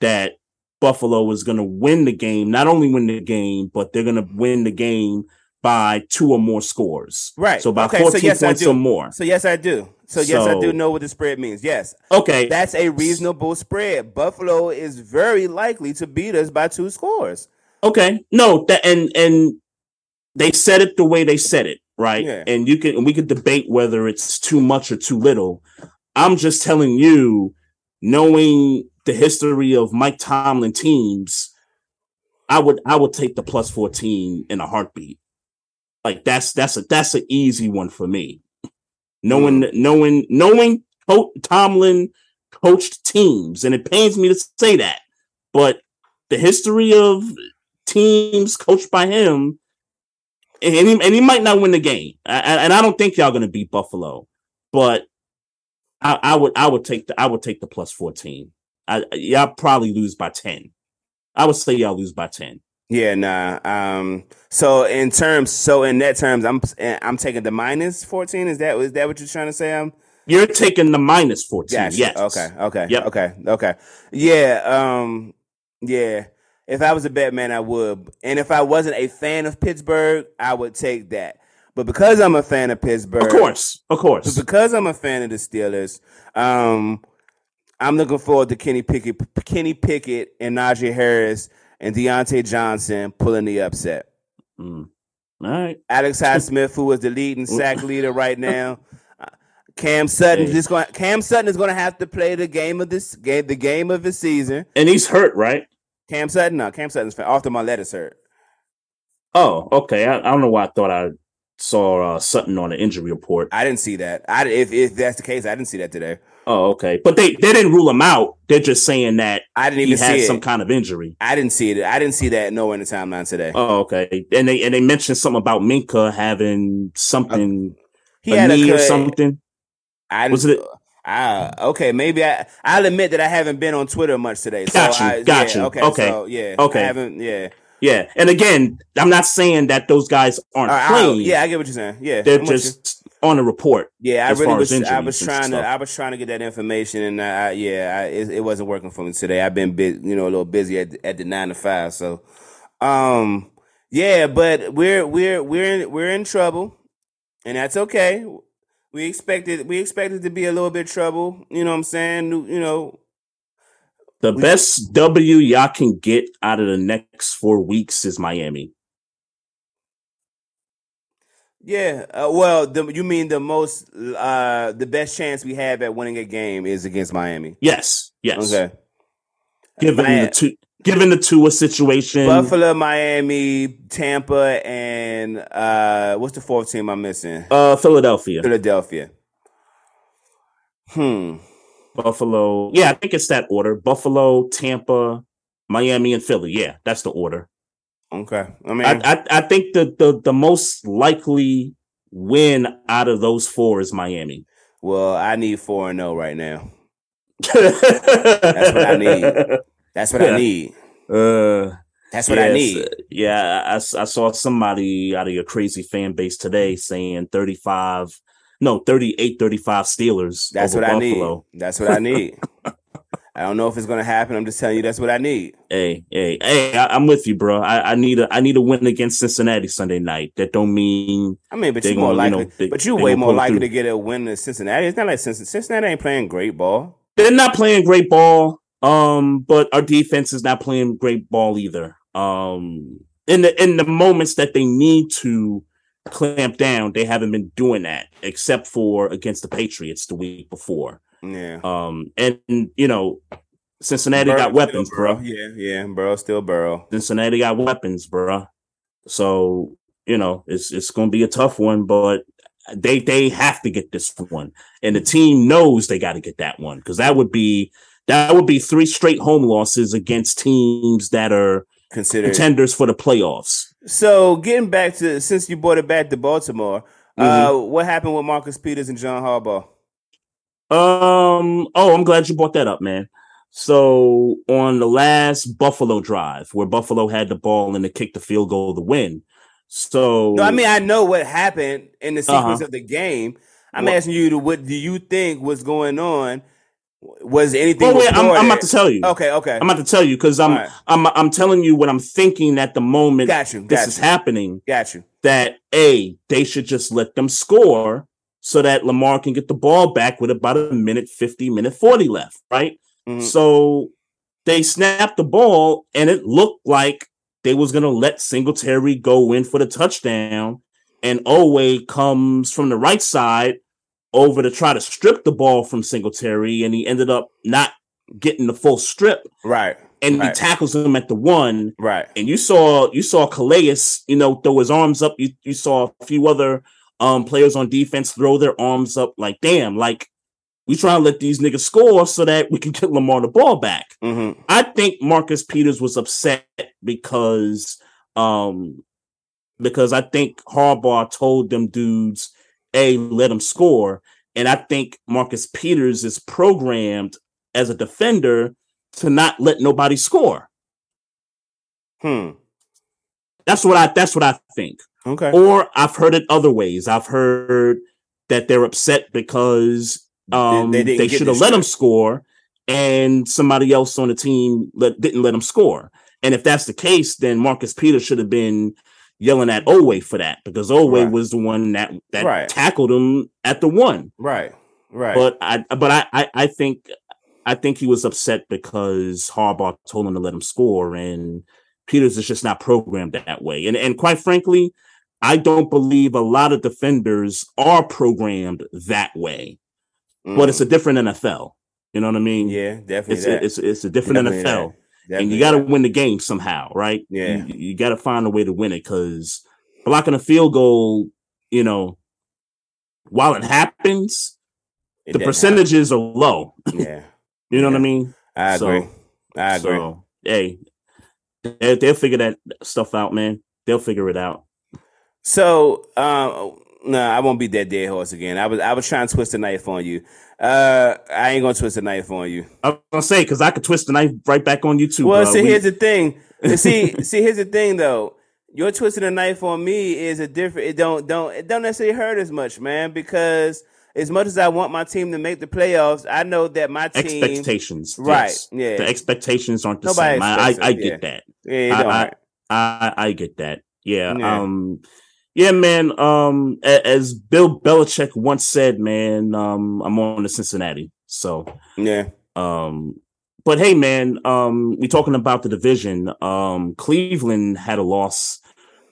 that Buffalo is gonna win the game, not only win the game, but they're gonna win the game by two or more scores. Right. So by Okay, so 14 yes, I points or more. So yes, I do. So yes, I do know what the spread means. Yes, Okay. that's a reasonable spread. Buffalo is very likely to beat us by two scores. Okay. No, that and and they said it the way they said it, right? Yeah. And you can we could debate whether it's too much or too little. I'm just telling you, knowing the history of Mike Tomlin teams, I would I would take the plus 14 in a heartbeat. Like that's that's a that's an easy one for me. Knowing mm. knowing knowing Co- Tomlin coached teams, and it pains me to say that, but the history of teams coached by him, and he, and he might not win the game, I- and I don't think y'all gonna beat Buffalo, but I, I would I would take the I would take the plus fourteen. I, y'all probably lose by ten. I would say y'all lose by ten. Yeah, nah. Um. So in terms, so in net terms, I'm I'm taking the minus fourteen. Is that is that what you're trying to say? I'm. You're taking the minus fourteen. Gotcha. Yes. Okay. Okay. Yep. Okay. Okay. Yeah. Um. Yeah. If I was a bet man, I would. And if I wasn't a fan of Pittsburgh, I would take that. But because I'm a fan of Pittsburgh, Of course. Of But course. because I'm a fan of the Steelers, um, I'm looking forward to Kenny Pickett, Kenny Pickett, and Najee Harris and Diontae Johnson pulling the upset. Mm. All right. Alex Highsmith, who is the leading sack leader right now. Cam Sutton Hey. just going. Cam Sutton is going to have to play the game of this game, the game of the season. And he's hurt, right? Cam Sutton, no, Cam Sutton's. Off the my letters hurt. Oh, okay. I, I don't know why I thought I saw uh, Sutton on the injury report. I didn't see that. I if if that's the case, I didn't see that today. Oh, okay. But they, they didn't rule him out. They're just saying that I didn't he even had see some it. kind of injury. I didn't see it. I didn't see that nowhere in the timeline today. Oh, okay. And they and they mentioned something about Minkah having something he a had a knee or something. I Was it- Ah, okay. Maybe I. I'll admit that I haven't been on Twitter much today. So Got you, I, got yeah, you. Okay. Okay, So, yeah. okay. I haven't. Yeah. Yeah. And again, I'm not saying that those guys aren't right, playing. I'll- yeah, I get what you're saying. Yeah. They're I'm just on a report. Yeah, I as really was. as I was trying to. I was trying to get that information, and I, I yeah, I, it, it wasn't working for me today. I've been bit, you know, a little busy at at the nine to five. So, um, yeah, but we're we're we're in, we're in trouble, and that's okay. We expected we expected to be a little bit trouble. You know what I'm saying? You know, The We- best W y'all can get out of the next four weeks is Miami. Yeah, uh, well, the, you mean the most, uh, the best chance we have at winning a game is against Miami. Yes. Yes. Okay, Given Mi- the two given the Tua situation. Buffalo, Miami, Tampa, and uh, what's the fourth team I'm missing? Uh Philadelphia. Philadelphia. Hmm. Buffalo. Yeah, I think it's that order. Buffalo, Tampa, Miami, and Philly. Yeah, that's the order. Okay. I mean, I, I I think the, the the most likely win out of those four is Miami. well, I need four and zero right now. That's what I need. That's what I need. Uh, That's what I need. uh, Yeah, I, I saw somebody out of your crazy fan base today saying 35, no, 38, 35 Steelers. That's what Buffalo. I need. That's what I need. I don't know if it's gonna happen. I'm just telling you that's what I need. Hey, hey, hey! I, I'm with you, bro. I, I need a, I need a win against Cincinnati Sunday night. That don't mean I mean, but you more gonna, you know, likely, they- but you way more likely through. to get a win than Cincinnati. It's not like Cincinnati, Cincinnati ain't playing great ball. they're not playing great ball. Um, but our defense is not playing great ball either. Um, in the in the moments that they need to clamp down, they haven't been doing that, except for against the Patriots the week before. Yeah, Um, and you know, Cincinnati Burrow got weapons, bro. Yeah, yeah, bro, still Burrow. Cincinnati got weapons, bro. So you know, it's it's going to be a tough one, but they they have to get this one, and the team knows they got to get that one because that would be that would be three straight home losses against teams that are Considered. contenders for the playoffs. So getting back to since you brought it back to Baltimore, uh, what happened with Marcus Peters and John Harbaugh? Um. Oh, I'm glad you brought that up, man. So on the last Buffalo drive, where Buffalo had the ball and they kicked the field goal to win. So No, I mean I know what happened in the sequence Uh-huh. of the game. I'm What- asking you to what do you think was going on? Was anything? Well, wait, I'm, I'm about to tell you. Okay, okay. I'm about to tell you because I'm Alright. I'm I'm telling you what I'm thinking at the moment got you. this Got is happening. Got you. That a they should just let them score so that Lamar can get the ball back with about a minute 50, minute 40 left, right? Mhm. So they snapped the ball and it looked like they was gonna let Singletary go in for the touchdown. and Oweh comes from the right side over to try to strip the ball from Singletary, and he ended up not getting the full strip. Right. And right. he tackles him at the one. Right. And you saw you saw Calais, you know, throw his arms up. You you saw a few other um players on defense throw their arms up like damn, like we try to let these niggas score so that we can get Lamar the ball back. Mm-hmm. I think Marcus Peters was upset because um because I think Harbaugh told them dudes, a let him score. And I think Marcus Peters is programmed as a defender to not let nobody score. Hmm. That's what I that's what I think. Okay. Or I've heard it other ways. I've heard that they're upset because um, They- they, they should have let him score, and somebody else on the team let, didn't let him score. And if that's the case, then Marcus Peters should have been yelling at Oweh for that because Oweh Right. was the one that that Right. tackled him at the one. Right. Right. But I but I, I I think I think he was upset because Harbaugh told him to let him score, and Peters is just not programmed that way. And and quite frankly, I don't believe a lot of defenders are programmed that way. But it's a different NFL. You know what I mean? Mm. yeah, definitely It's that. it's it's a different Definitely NFL. that. And you got to win the game somehow, right? Yeah. You, you got to find a way to win it because blocking a field goal, you know, while it happens, It the percentages are low. Yeah. You know what I mean? I So- agree. I agree. So, hey, they, they'll figure that stuff out, man. They'll figure it out. So, um, no, I won't beat that dead horse again. I was, I was trying to twist the knife on you. Uh, I ain't gonna twist the knife on you. I'm gonna say because I could twist the knife right back on you too. Well, bro. see, We- here's the thing. see, see, here's the thing though. Your twisting a knife on me is a different. It don't, don't, it don't necessarily hurt as much, man. Because as much as I want my team to make the playoffs, I know that my team. expectations, Right, yes. yeah. The expectations aren't the Nobody same. I, I, I get yeah. that. Yeah, I- I- I, I get that. Yeah. Yeah. Um. Yeah, man. Um. As Bill Belichick once said, man. Um. I'm on to Cincinnati. So. Yeah. Um, but hey, man, um, we're talking about the division. Um, Cleveland had a loss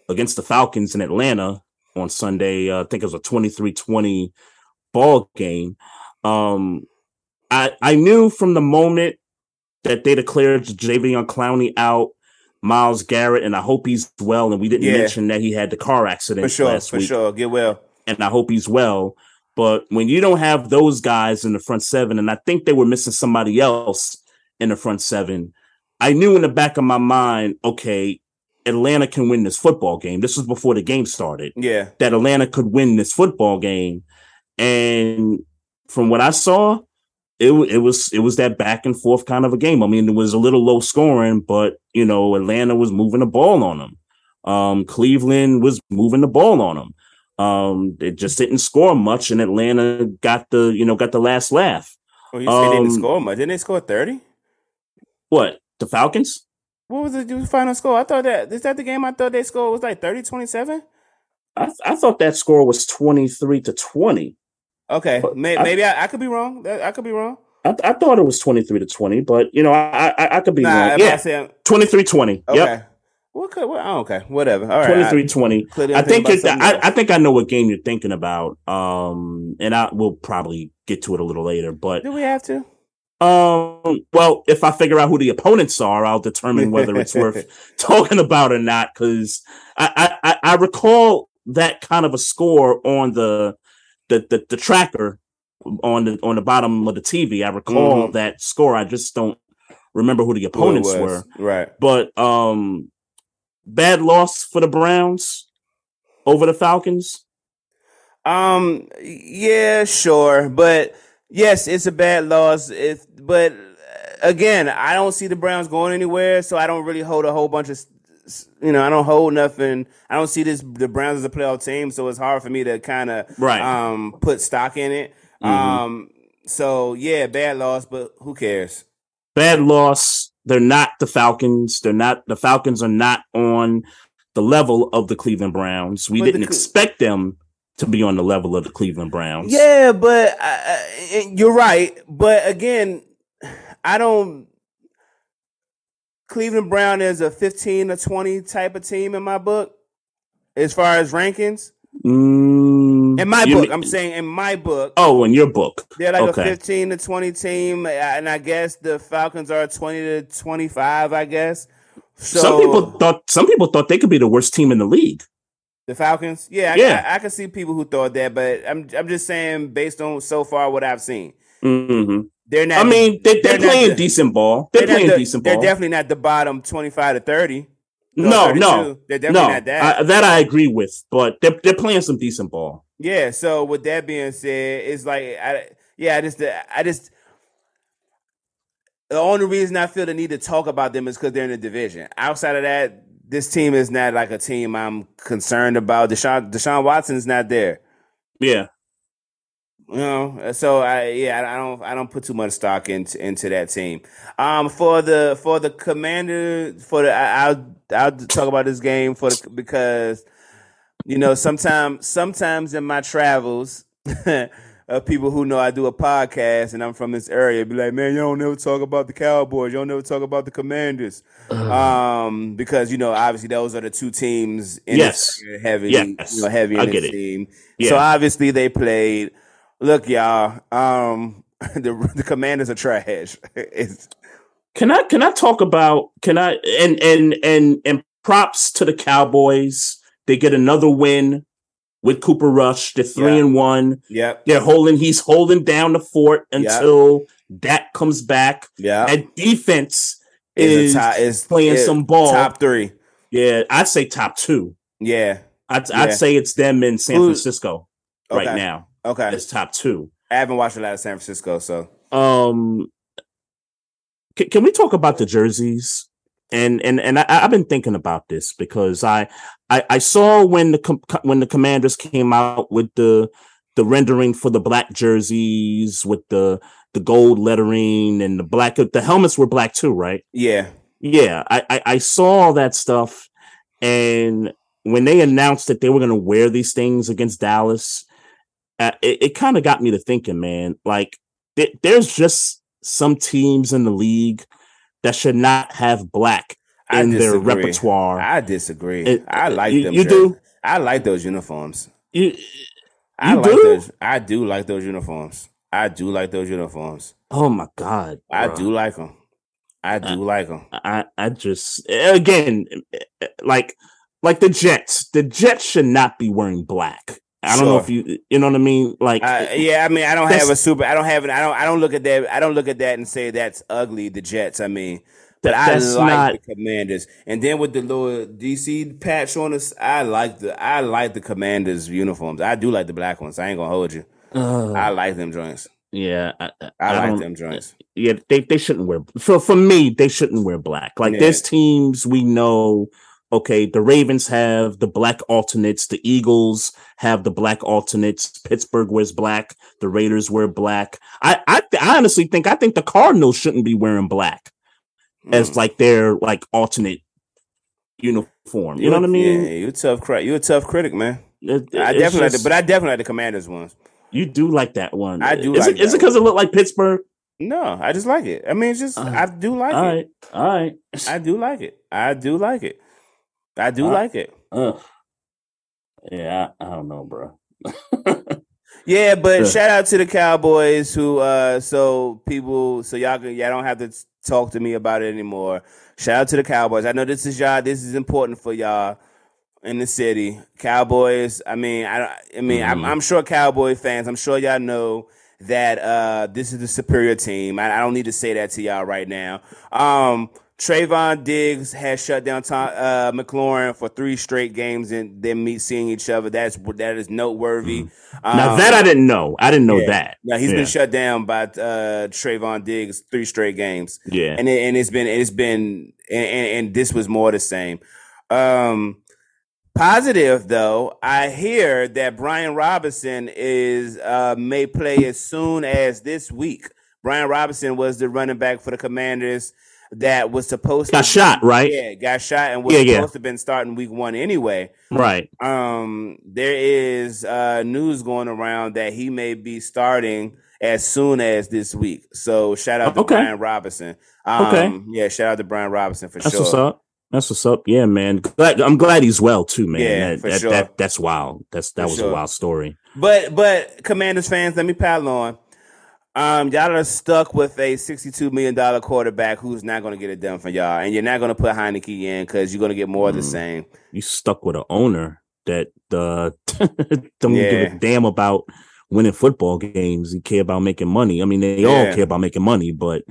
against the Falcons in Atlanta on Sunday. Uh, I think it was a 23-20 ball game. Um, I I knew from the moment that they declared Jadeveon Clowney out, Myles Garrett, and I hope he's well. And we didn't Yeah. mention that he had the car accident For sure. last For week sure. Get well. and I hope he's well. But when you don't have those guys in the front seven, and I think they were missing somebody else in the front seven, I knew in the back of my mind, okay, Atlanta can win this football game. This was before the game started. Yeah. That Atlanta could win this football game, and from what I saw, it it was it was that back and forth kind of a game. I mean, it was a little low scoring, but you know, Atlanta was moving the ball on them. Um, Cleveland was moving the ball on them. Um, it just didn't score much, and Atlanta got the you know got the last laugh. Oh, you they didn't Um, score much. Didn't they score 30? What the Falcons? What was the final score? I thought that is that the game I thought they scored was like 30 27? I, I thought that score was twenty three to twenty. Okay. But May, I- maybe I, I could be wrong. I could be wrong. I, I thought it was twenty three to twenty, but you know I I, I could be Nah, wrong. I Yeah, say 23-20. okay. Yep, What could what, oh, okay. Whatever. All right. 23-20. I I'm think it, I. I think I know what game you're thinking about. Um, and I will probably get to it a little later. But Do we have to? um, well, if I figure out who the opponents are, I'll determine whether it's worth talking about or not. Because I, I I- I recall that kind of a score on the the the, the tracker on the on the bottom of the TV. I recall Mhm. that score. I just don't remember who the opponents was. were. Right. But um, bad loss for the Browns over the Falcons. Um. Yeah. Sure. But yes, it's a bad loss. If but again, I don't see the Browns going anywhere, so I don't really hold a whole bunch of. You know, I don't hold nothing. I don't see this the Browns as a playoff team, so it's hard for me to kind of Right. um put stock in it. Mhm. Um. So yeah, bad loss, but who cares? Bad loss. They're not the Falcons. They're not the Falcons are not on the level of the Cleveland Browns. We But didn't Cle- expect them to be on the level of the Cleveland Browns. Yeah, but uh, uh, you're right. But again, I don't. Cleveland Brown is a 15 to 20 type of team in my book, as far as rankings. Mm, In my book, mean- I'm saying in my book, Oh, in your book. they're like okay. a 15 to 20 team, and I guess the Falcons are 20 to 25. I guess. So some people thought some people thought they could be the worst team in the league. the Falcons, yeah, I, Yeah. I, I can see people who thought that, but I'm I'm just saying based on so far what I've seen, hmm they're not. I mean, they, they're, they're playing the- decent ball. They're, not playing the- decent ball. They're definitely not the bottom 25 to 30. no, no, they're definitely no. not that. I, that I agree with, but they're they're playing some decent ball. Yeah. So with that being said, it's like I yeah, I just I just the only reason I feel the need to talk about them is because they're in the division. Outside of that, this team is not like a team I'm concerned about. Deshaun Deshaun Watson's not there. Yeah, You know, so I yeah, I don't I don't put too much stock into into that team. Um, for the for the commander for the I, I'll I'll talk about this game for the because you know sometimes sometimes in my travels. Of people who know I do a podcast and I'm from this area, be like, man, you don't never talk about the Cowboys, you don't never talk about the Commanders, um, because you know obviously those are the two teams in Yes. heavy, Yes. you know, heavy I in it. team. Yeah. So obviously they played. Look, y'all. Um, the the Commanders are trash. Can I can I talk about can I and and and and props to the Cowboys. They get another win with Cooper Rush. They're three Yeah. and one. Yeah, They're holding. He's holding down the fort until that comes back. yeah. And defense Is is top, is playing is some ball. Top three. yeah, I'd say top two. Yeah. I'd, Yeah. I'd say it's them in San Francisco right Okay. now. Okay. It's top two. I haven't watched a lot of San Francisco, so Um, can, can we talk about the jerseys? And and and I, I've been thinking about this because I I, I saw when the com- when the Commanders came out with the the rendering for the black jerseys with the the gold lettering and the black the helmets were black too, right? yeah. Yeah, I, I, I saw all that stuff, and when they announced that they were going to wear these things against Dallas, uh, it, it kind of got me to thinking, man. Like, th- there's just some teams in the league that should not have black I in their repertoire. I disagree. It- I like you- them. you do? I like those uniforms. You, I like do? those. I do like those uniforms. I do like those uniforms. oh my god, I do like them. I do like them. I, I just again like like the Jets. The Jets should not be wearing black. I don't know if you you know what I mean. Like Uh, yeah, I mean, I don't have a super. I don't have an. I don't. I don't look at that. I don't look at that and say that's ugly. The Jets. I mean, but That- I like not- the Commanders. And then with the little DC patch on us, I like the. I like the Commanders uniforms. I do like the black ones. I ain't gonna hold you. uh, I like them joints. yeah, I, I- I, I like them joints. yeah, they, they shouldn't wear for for me, they shouldn't wear black. Like Yeah. there's teams we know, okay, the Ravens have the black alternates, the Eagles have the black alternates, Pittsburgh wears black, the Raiders wear black. I I, I honestly think I think the Cardinals shouldn't be wearing black as Mm. like their like alternate uniform. You know what I mean? Yeah, you a tough cri- You a tough critic, man. It- I it's definitely like the, but I definitely like the Commanders ones. you do like that one. I do Is like it, is it because it looked like Pittsburgh? No, I just like it. I mean, it's just Uh, I do like All it. right, all right. I do like it. I do like it. I do Uh, like it. Ugh. Yeah, I, I don't know, bro. Yeah, but shout out to the Cowboys who uh so people so y'all can y'all don't have to talk to me about it anymore. Shout out to the Cowboys. I know this is y'all this is important for y'all in the city. Cowboys, I mean, I I mean, I'm, Mhm. I'm sure Cowboy fans, I'm sure y'all know that uh this is the superior team. I, I don't need to say that to y'all right now. Um Trevon Diggs has shut down Tom, uh, McLaurin for three straight games and them meet seeing each other. That's that is noteworthy. now Um, that I didn't know. I didn't know yeah. that. now he's yeah. been shut down by uh, Trevon Diggs three straight games, Yeah. and it, and it's been it's been and, and, and this was more the same. Um, positive though, I hear that Brian Robinson is uh, may play as soon as this week. Brian Robinson was the running back for the Commanders that was supposed to Got to shot, right? Yeah, got shot and was Yeah, yeah. supposed to have been starting week one anyway Right. um there is uh news going around that he may be starting as soon as this week so shout out to Okay. brian robinson um Okay. yeah shout out to brian robinson for sure. That's sure what's up. That's what's up. Yeah, man. Glad, I'm glad he's well too, man. Yeah, that, for that, sure. that- that's wild. That's that For was sure. a wild story. But but Commanders fans, let me pile on. Um, y'all are stuck with a sixty-two million dollar quarterback who's not going to get it done for y'all, and you're not going to put Heinicke in because you're going to get more of the Mm. same. You stuck with an owner that uh, don't Yeah. give a damn about winning football games. He care about making money. I mean, they all care about making money, but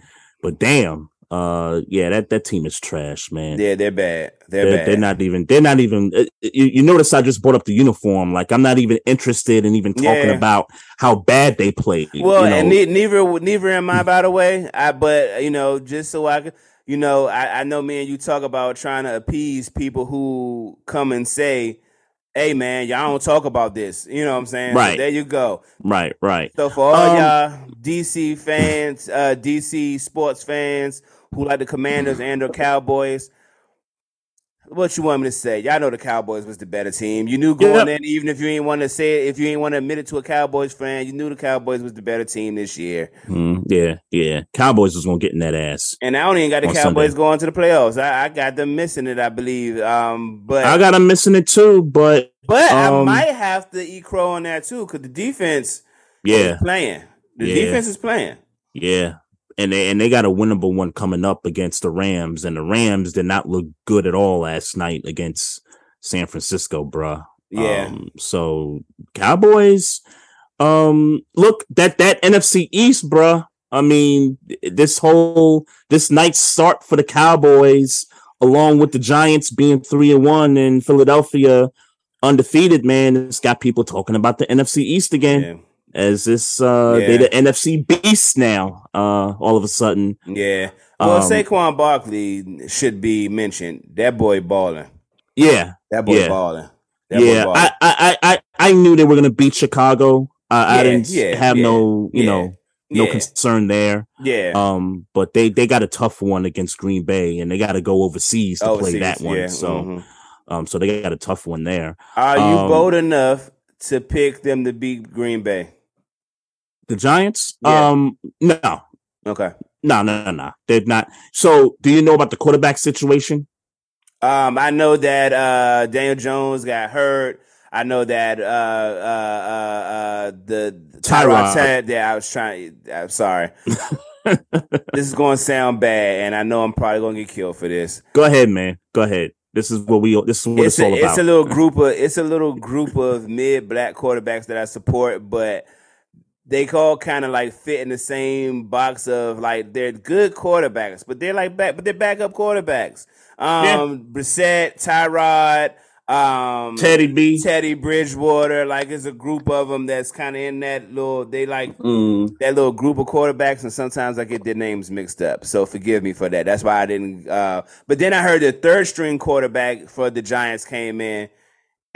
but damn, uh, yeah, that that team is trash, man. Yeah, they're bad. They're, They're, bad. they're not even. They're not even. uh, You, you notice I just brought up the uniform. Like I'm not even interested in even talking Yeah. about how bad they played. Well, you know? and ne- neither neither am I, by the way. I but you know, just so I could, you know, I, I know me and you talk about trying to appease people who come and say, "Hey, man, y'all don't talk about this." You know what I'm saying? So Right. there you go. right, right. So for all Um, y'all DC fans, uh, DC sports fans who like the Commanders and the Cowboys. What you want me to say? Y'all know the Cowboys was the better team. You knew going Yep. in, even if you ain't want to say it, if you ain't want to admit it to a Cowboys fan, you knew the Cowboys was the better team this year. Mm, yeah, yeah. Cowboys was gonna get in that ass. And I don't even got the Cowboys Sunday. going to the playoffs. I, I got them missing it, I believe. Um, but I got them missing it too, but but I um, might have to eat crow on that too, because the defense yeah, is playing. The Yeah. defense is playing. yeah. And they and they got a winnable one coming up against the Rams, and the Rams did not look good at all last night against San Francisco, bruh. Yeah. Um, so Cowboys, um, look that that NFC East, bruh. I mean, this whole this night's start for the Cowboys, along with the Giants being three and one and Philadelphia undefeated, man, it's got people talking about the NFC East again. Yeah. As this uh Yeah. they the NFC beast now, uh all of a sudden. Yeah. Well, Um, Saquon Barkley should be mentioned. That boy balling. Yeah, That boy Yeah. balling. That yeah. boy I, I I I I knew they were gonna beat Chicago. I, I didn't yeah, have yeah, no, you yeah, know, no yeah. concern there. yeah. Um, but they they got a tough one against Green Bay, and they got to go overseas to play that one. yeah, So, mhm. um, so they got a tough one there. Are you um, bold enough to pick them to beat Green Bay? The Giants, Yeah. um, no, Okay. no, no, no, no, they're not. So, do you know about the quarterback situation? Um, I know that uh, Daniel Jones got hurt. I know that uh, uh, uh, uh, the Tyrod. Said that I was trying. I'm sorry. this is going to sound bad, and I know I'm probably going to get killed for this. Go ahead, man. Go ahead. This is what we. This is what it's, it's a, all about. it's a little group of it's a little group of mid black quarterbacks that I support, but they all kind of like fit in the same box of like they're good quarterbacks, but they're like back, but they're backup quarterbacks. Um, Yeah. Brissett, Tyrod, um, Teddy B. Teddy Bridgewater, like it's a group of them that's kind of in that little. They like Mm, that little group of quarterbacks, and sometimes I get their names mixed up. So forgive me for that. That's why I didn't. Uh, but then I heard the third string quarterback for the Giants came in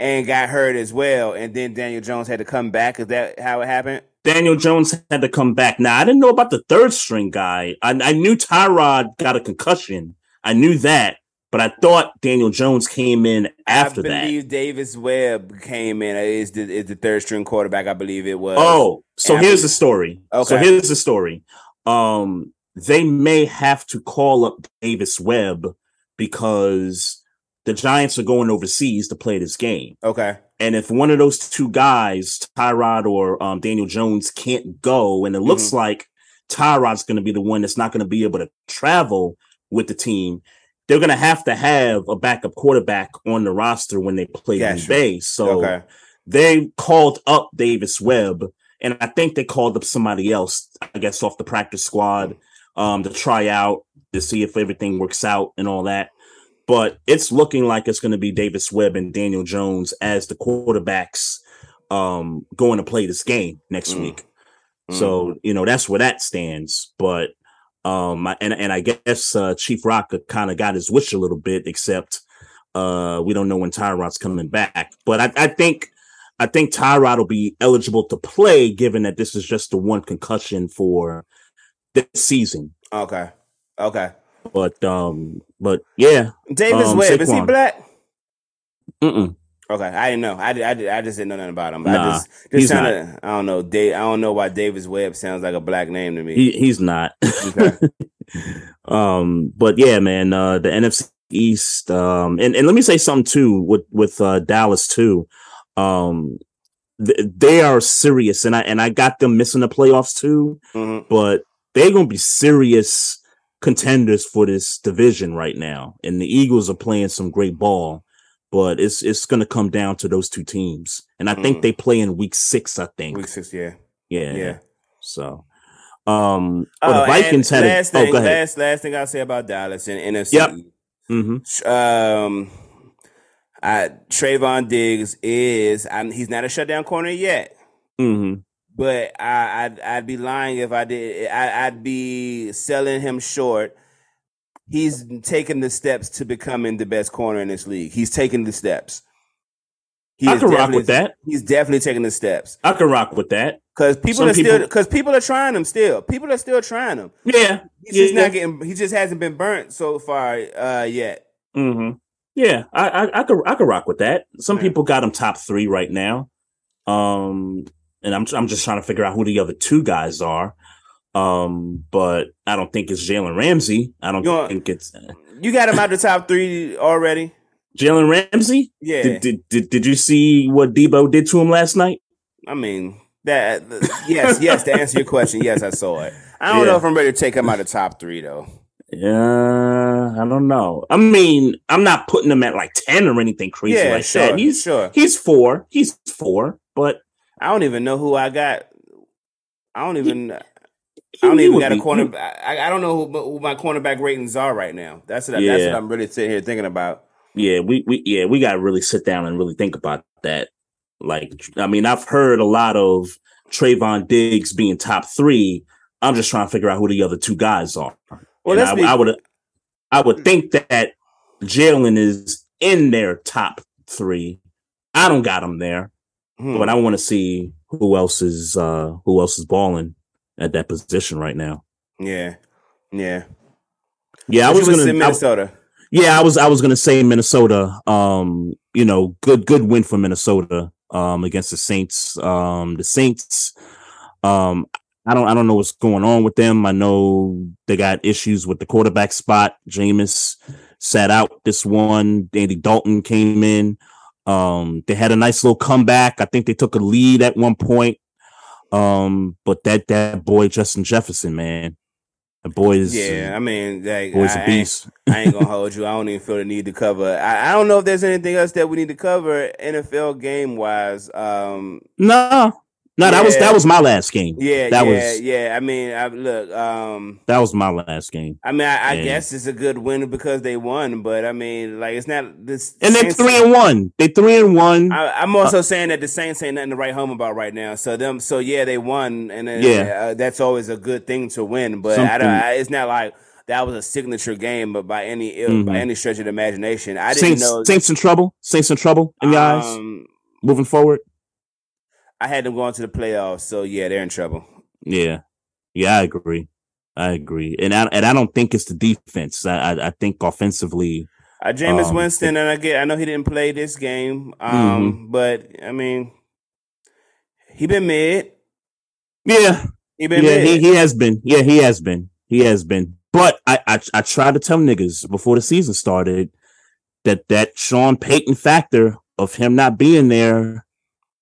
and got hurt as well, and then Daniel Jones had to come back. Is that how it happened? Daniel Jones had to come back. Now I didn't know about the third string guy. I, I knew Tyrod got a concussion. I knew that, but I thought Daniel Jones came in after I that. Davis Webb came in. Is the is the third string quarterback? I believe it was. Oh, so And here's believe- the story. Okay. So here's the story. Um, they may have to call up Davis Webb because the Giants are going overseas to play this game. okay. And if one of those two guys, Tyrod or um, Daniel Jones, can't go, and it looks Mm-hmm. like Tyrod's going to be the one that's not going to be able to travel with the team, they're going to have to have a backup quarterback on the roster when they play Green Gotcha. Bay. So Okay. they called up Davis Webb, and I think they called up somebody else, I guess, off the practice squad um, to try out to see if everything works out and all that. But it's looking like it's going to be Davis Webb and Daniel Jones as the quarterbacks um, going to play this game next Mm. week. So you know that's where that stands. But um, and and I guess uh, Chief Rock kind of got his wish a little bit, except uh, we don't know when Tyrod's coming back. But I, I think I think Tyrod will be eligible to play, given that this is just the one concussion for this season. Okay. Okay. But um, but yeah, Davis Um, Webb is he black? mm-mm. Okay, I didn't know. I, did- I, did- I just didn't know nothing about him. I Nah, just, just he's sounded, I don't know. Dave, I don't know why Davis Webb sounds like a black name to me. he he's not. Okay. um, but yeah, man, uh, the NFC East. Um, and, and let me say something too with with uh, Dallas too. Um, th- they are serious, and I and I got them missing the playoffs too. Mhm. But they're gonna be serious contenders for this division right now. And the Eagles are playing some great ball, but it's it's gonna come down to those two teams. And I think Mhm. they play in week six. I think. Week six, yeah, yeah. yeah. So, um, oh, Oh, the Vikings and had a, last oh, thing. go ahead. last last thing I'll say about Dallas and NFC. Yep. hmm Um, I, Trevon Diggs is. I'm, he's not a shutdown corner yet. hmm But I, I'd I'd be lying if I did. I, I'd be selling him short. He's taking the steps to becoming the best corner in this league. He's taking the steps. He I can rock with that. He's definitely taking the steps I can rock with that. because people Some are still because people are trying him still. People are still trying him. Yeah. He's just Yeah. not getting. He just hasn't been burnt so far uh, yet. hmm Yeah, I, I I could I could rock with that. Some Yeah. people got him top three right now, um, and I'm I'm just trying to figure out who the other two guys are. Um, but I don't think it's Jalen Ramsey. I don't You think it's You got him out the top three already. Jalen Ramsey. Yeah, Did, did did did you see what Deebo did to him last night? I mean that. Yes, yes. To answer your question, yes, I saw it. I don't know if I'm ready to take him out of top three though. Yeah, I don't know. I mean, I'm not putting him at like ten or anything crazy Yeah, like sure, that. He's sure. he's four. He's four, but I don't even know who I got. I don't even. I he- don't even got a corner. I, I don't know who, who my cornerback ratings are right now. That's what, that's what I'm really sitting here thinking about. Yeah, we we yeah, we gotta really sit down and really think about that. Like, I mean, I've heard a lot of Trevon Diggs being top three. I'm just trying to figure out who the other two guys are. Well, I, I would I would think that Jalen is in their top three. I don't got him there, Hmm. but I want to see who else is uh who else is balling at that position right now. yeah, yeah. Yeah, I was gonna say I- Minnesota. Yeah, I was I was gonna say Minnesota. Um, you know, good good win for Minnesota um against the Saints. Um the Saints um I don't I don't know what's going on with them. I know they got issues with the quarterback spot. Jameis sat out this one. Andy Dalton came in. Um they had a nice little comeback. I think they took a lead at one point. Um, but that that boy Justin Jefferson, man. The boy is Yeah, I mean, like, boy's I, a I ain't- beast. I ain't gonna hold you. I don't even feel the need to cover. I, I don't know if there's anything else that we need to cover NFL game wise. Um, No, no, that was that was my last game. yeah, That yeah, was- yeah. I mean, I, look, um, That was my last game. I mean, I, I Yeah. guess it's a good win because they won, but I mean, like, it's not this. And they're Saints- three and one. They three and one. I, I'm also saying that the Saints ain't nothing to write home about right now. So them, so yeah, they won, and Yeah. uh, that's always a good thing to win. But I don't, I, it's not like that was a signature game, but by any Mhm. by any stretch of the imagination, I didn't Saints, know. Saints in trouble. Saints in trouble in eyes. um, Moving forward. I had them going to the playoffs, so yeah, they're in trouble. Yeah, yeah, I agree. I agree, and I and I don't think it's the defense. I I, I think offensively, Uh, Jameis Um, Winston, and I get, I know he didn't play this game, um, Mm-hmm. but I mean, he been mid. yeah, He been yeah, mid. he, he has been. Yeah, he has been. He has been. But I, I I tried to tell niggas before the season started that that Sean Payton factor of him not being there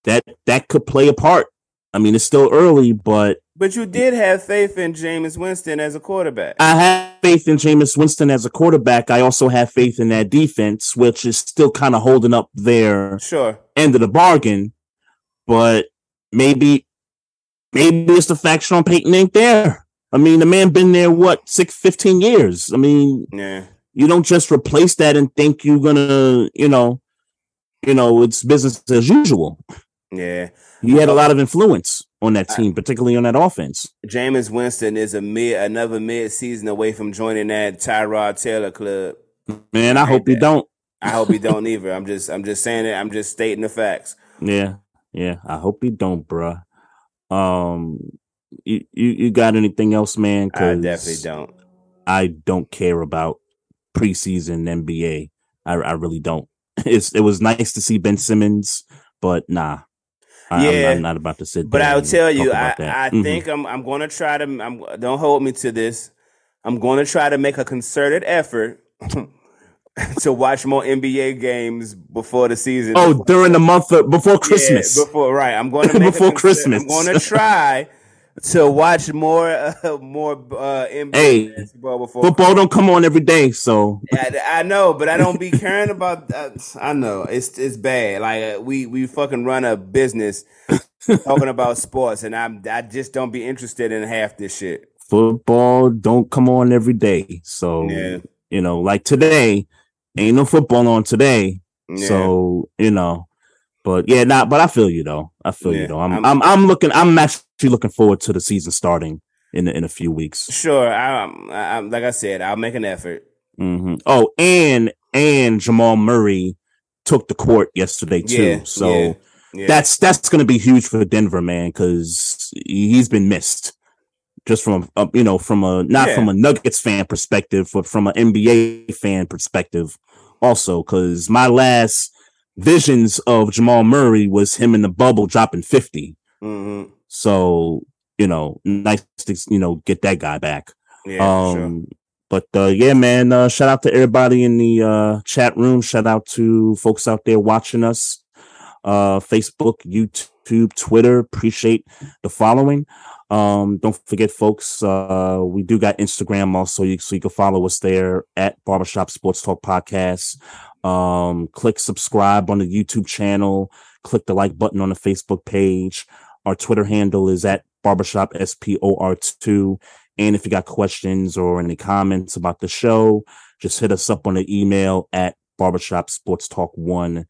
that that could play a part. I mean, it's still early, but but you did have faith in Jameis Winston as a quarterback. I have faith in Jameis Winston as a quarterback. I also have faith in that defense, which is still kind of holding up their sure. end of the bargain. But maybe, maybe it's the fact Sean Payton ain't there. I mean, the man been there what six, 15 years. I mean, Yeah. you don't just replace that and think you're gonna, you know, you know, it's business as usual. Yeah. He had a lot of influence on that team, particularly on that offense. Jameis Winston is a mid another mid season away from joining that Tyrod Taylor club. Man, I hope you that. don't. I hope he don't either. I'm just I'm just saying it. I'm just stating the facts. Yeah, yeah. I hope he don't, bruh. Um, you you, you got anything else, man? I definitely don't. I don't care about preseason NBA. I I really don't. It's it was nice to see Ben Simmons, but nah. I, I'm- Yeah. I'm, not about to sit. Down. But there I'll tell you, I. I Mhm. think I'm I'm gonna try to I'm don't hold me to this. I'm gonna try to make a concerted effort to watch more NBA games before the season. Oh, during the month of, before Christmas. Yeah, before right. I'm going to before Christmas. I'm going to try to watch more uh, more uh, NBA hey, basketball before football don't come on every day. So I, I know, but I don't be caring about. Uh, I know it's it's bad. Like uh, we we fucking run a business talking about sports, and I'm I just don't be interested in half this shit. Football don't come on every day, so yeah. you know, like today, ain't no football on today. Yeah. So you know, but yeah, not. But I feel you though. I feel yeah. you though. I'm, I'm, I'm I'm looking. I'm actually looking forward to the season starting in in a few weeks. Sure. I, I like I said, I'll make an effort. Mm-hmm. Oh, and and Jamal Murray took the court yesterday too. Yeah, so yeah, yeah. that's that's going to be huge for Denver, man, because he's been missed just from a, you know from a not from a Nuggets fan perspective, but from an NBA fan perspective also. Because my last visions of Jamal Murray was him in the bubble dropping 50 mm-hmm. So you know, nice to you know get that guy back. Yeah, um, sure. But uh, yeah, man, uh, shout out to everybody in the uh, chat room. Shout out to folks out there watching us. Uh, Facebook, YouTube, Twitter. Appreciate the following. Um, don't forget, folks, uh, we do got Instagram also, you, so you can follow us there at Barbershop Sports Talk Podcast. Um, click subscribe on the YouTube channel, click the like button on the Facebook page. Our Twitter handle is at Barbershop SPOR2. And if you got questions or any comments about the show, just hit us up on the email at barbershop sports talk one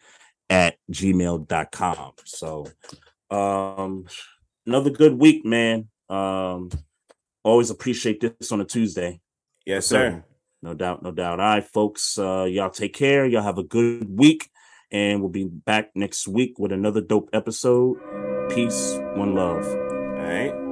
at gmail.com. So, um, another good week, man. Um, always appreciate this on a Tuesday. Yes, sir. No doubt, no doubt. All right, folks. Uh, y'all take care. Y'all have a good week. And we'll be back next week with another dope episode. Peace, one love. All right.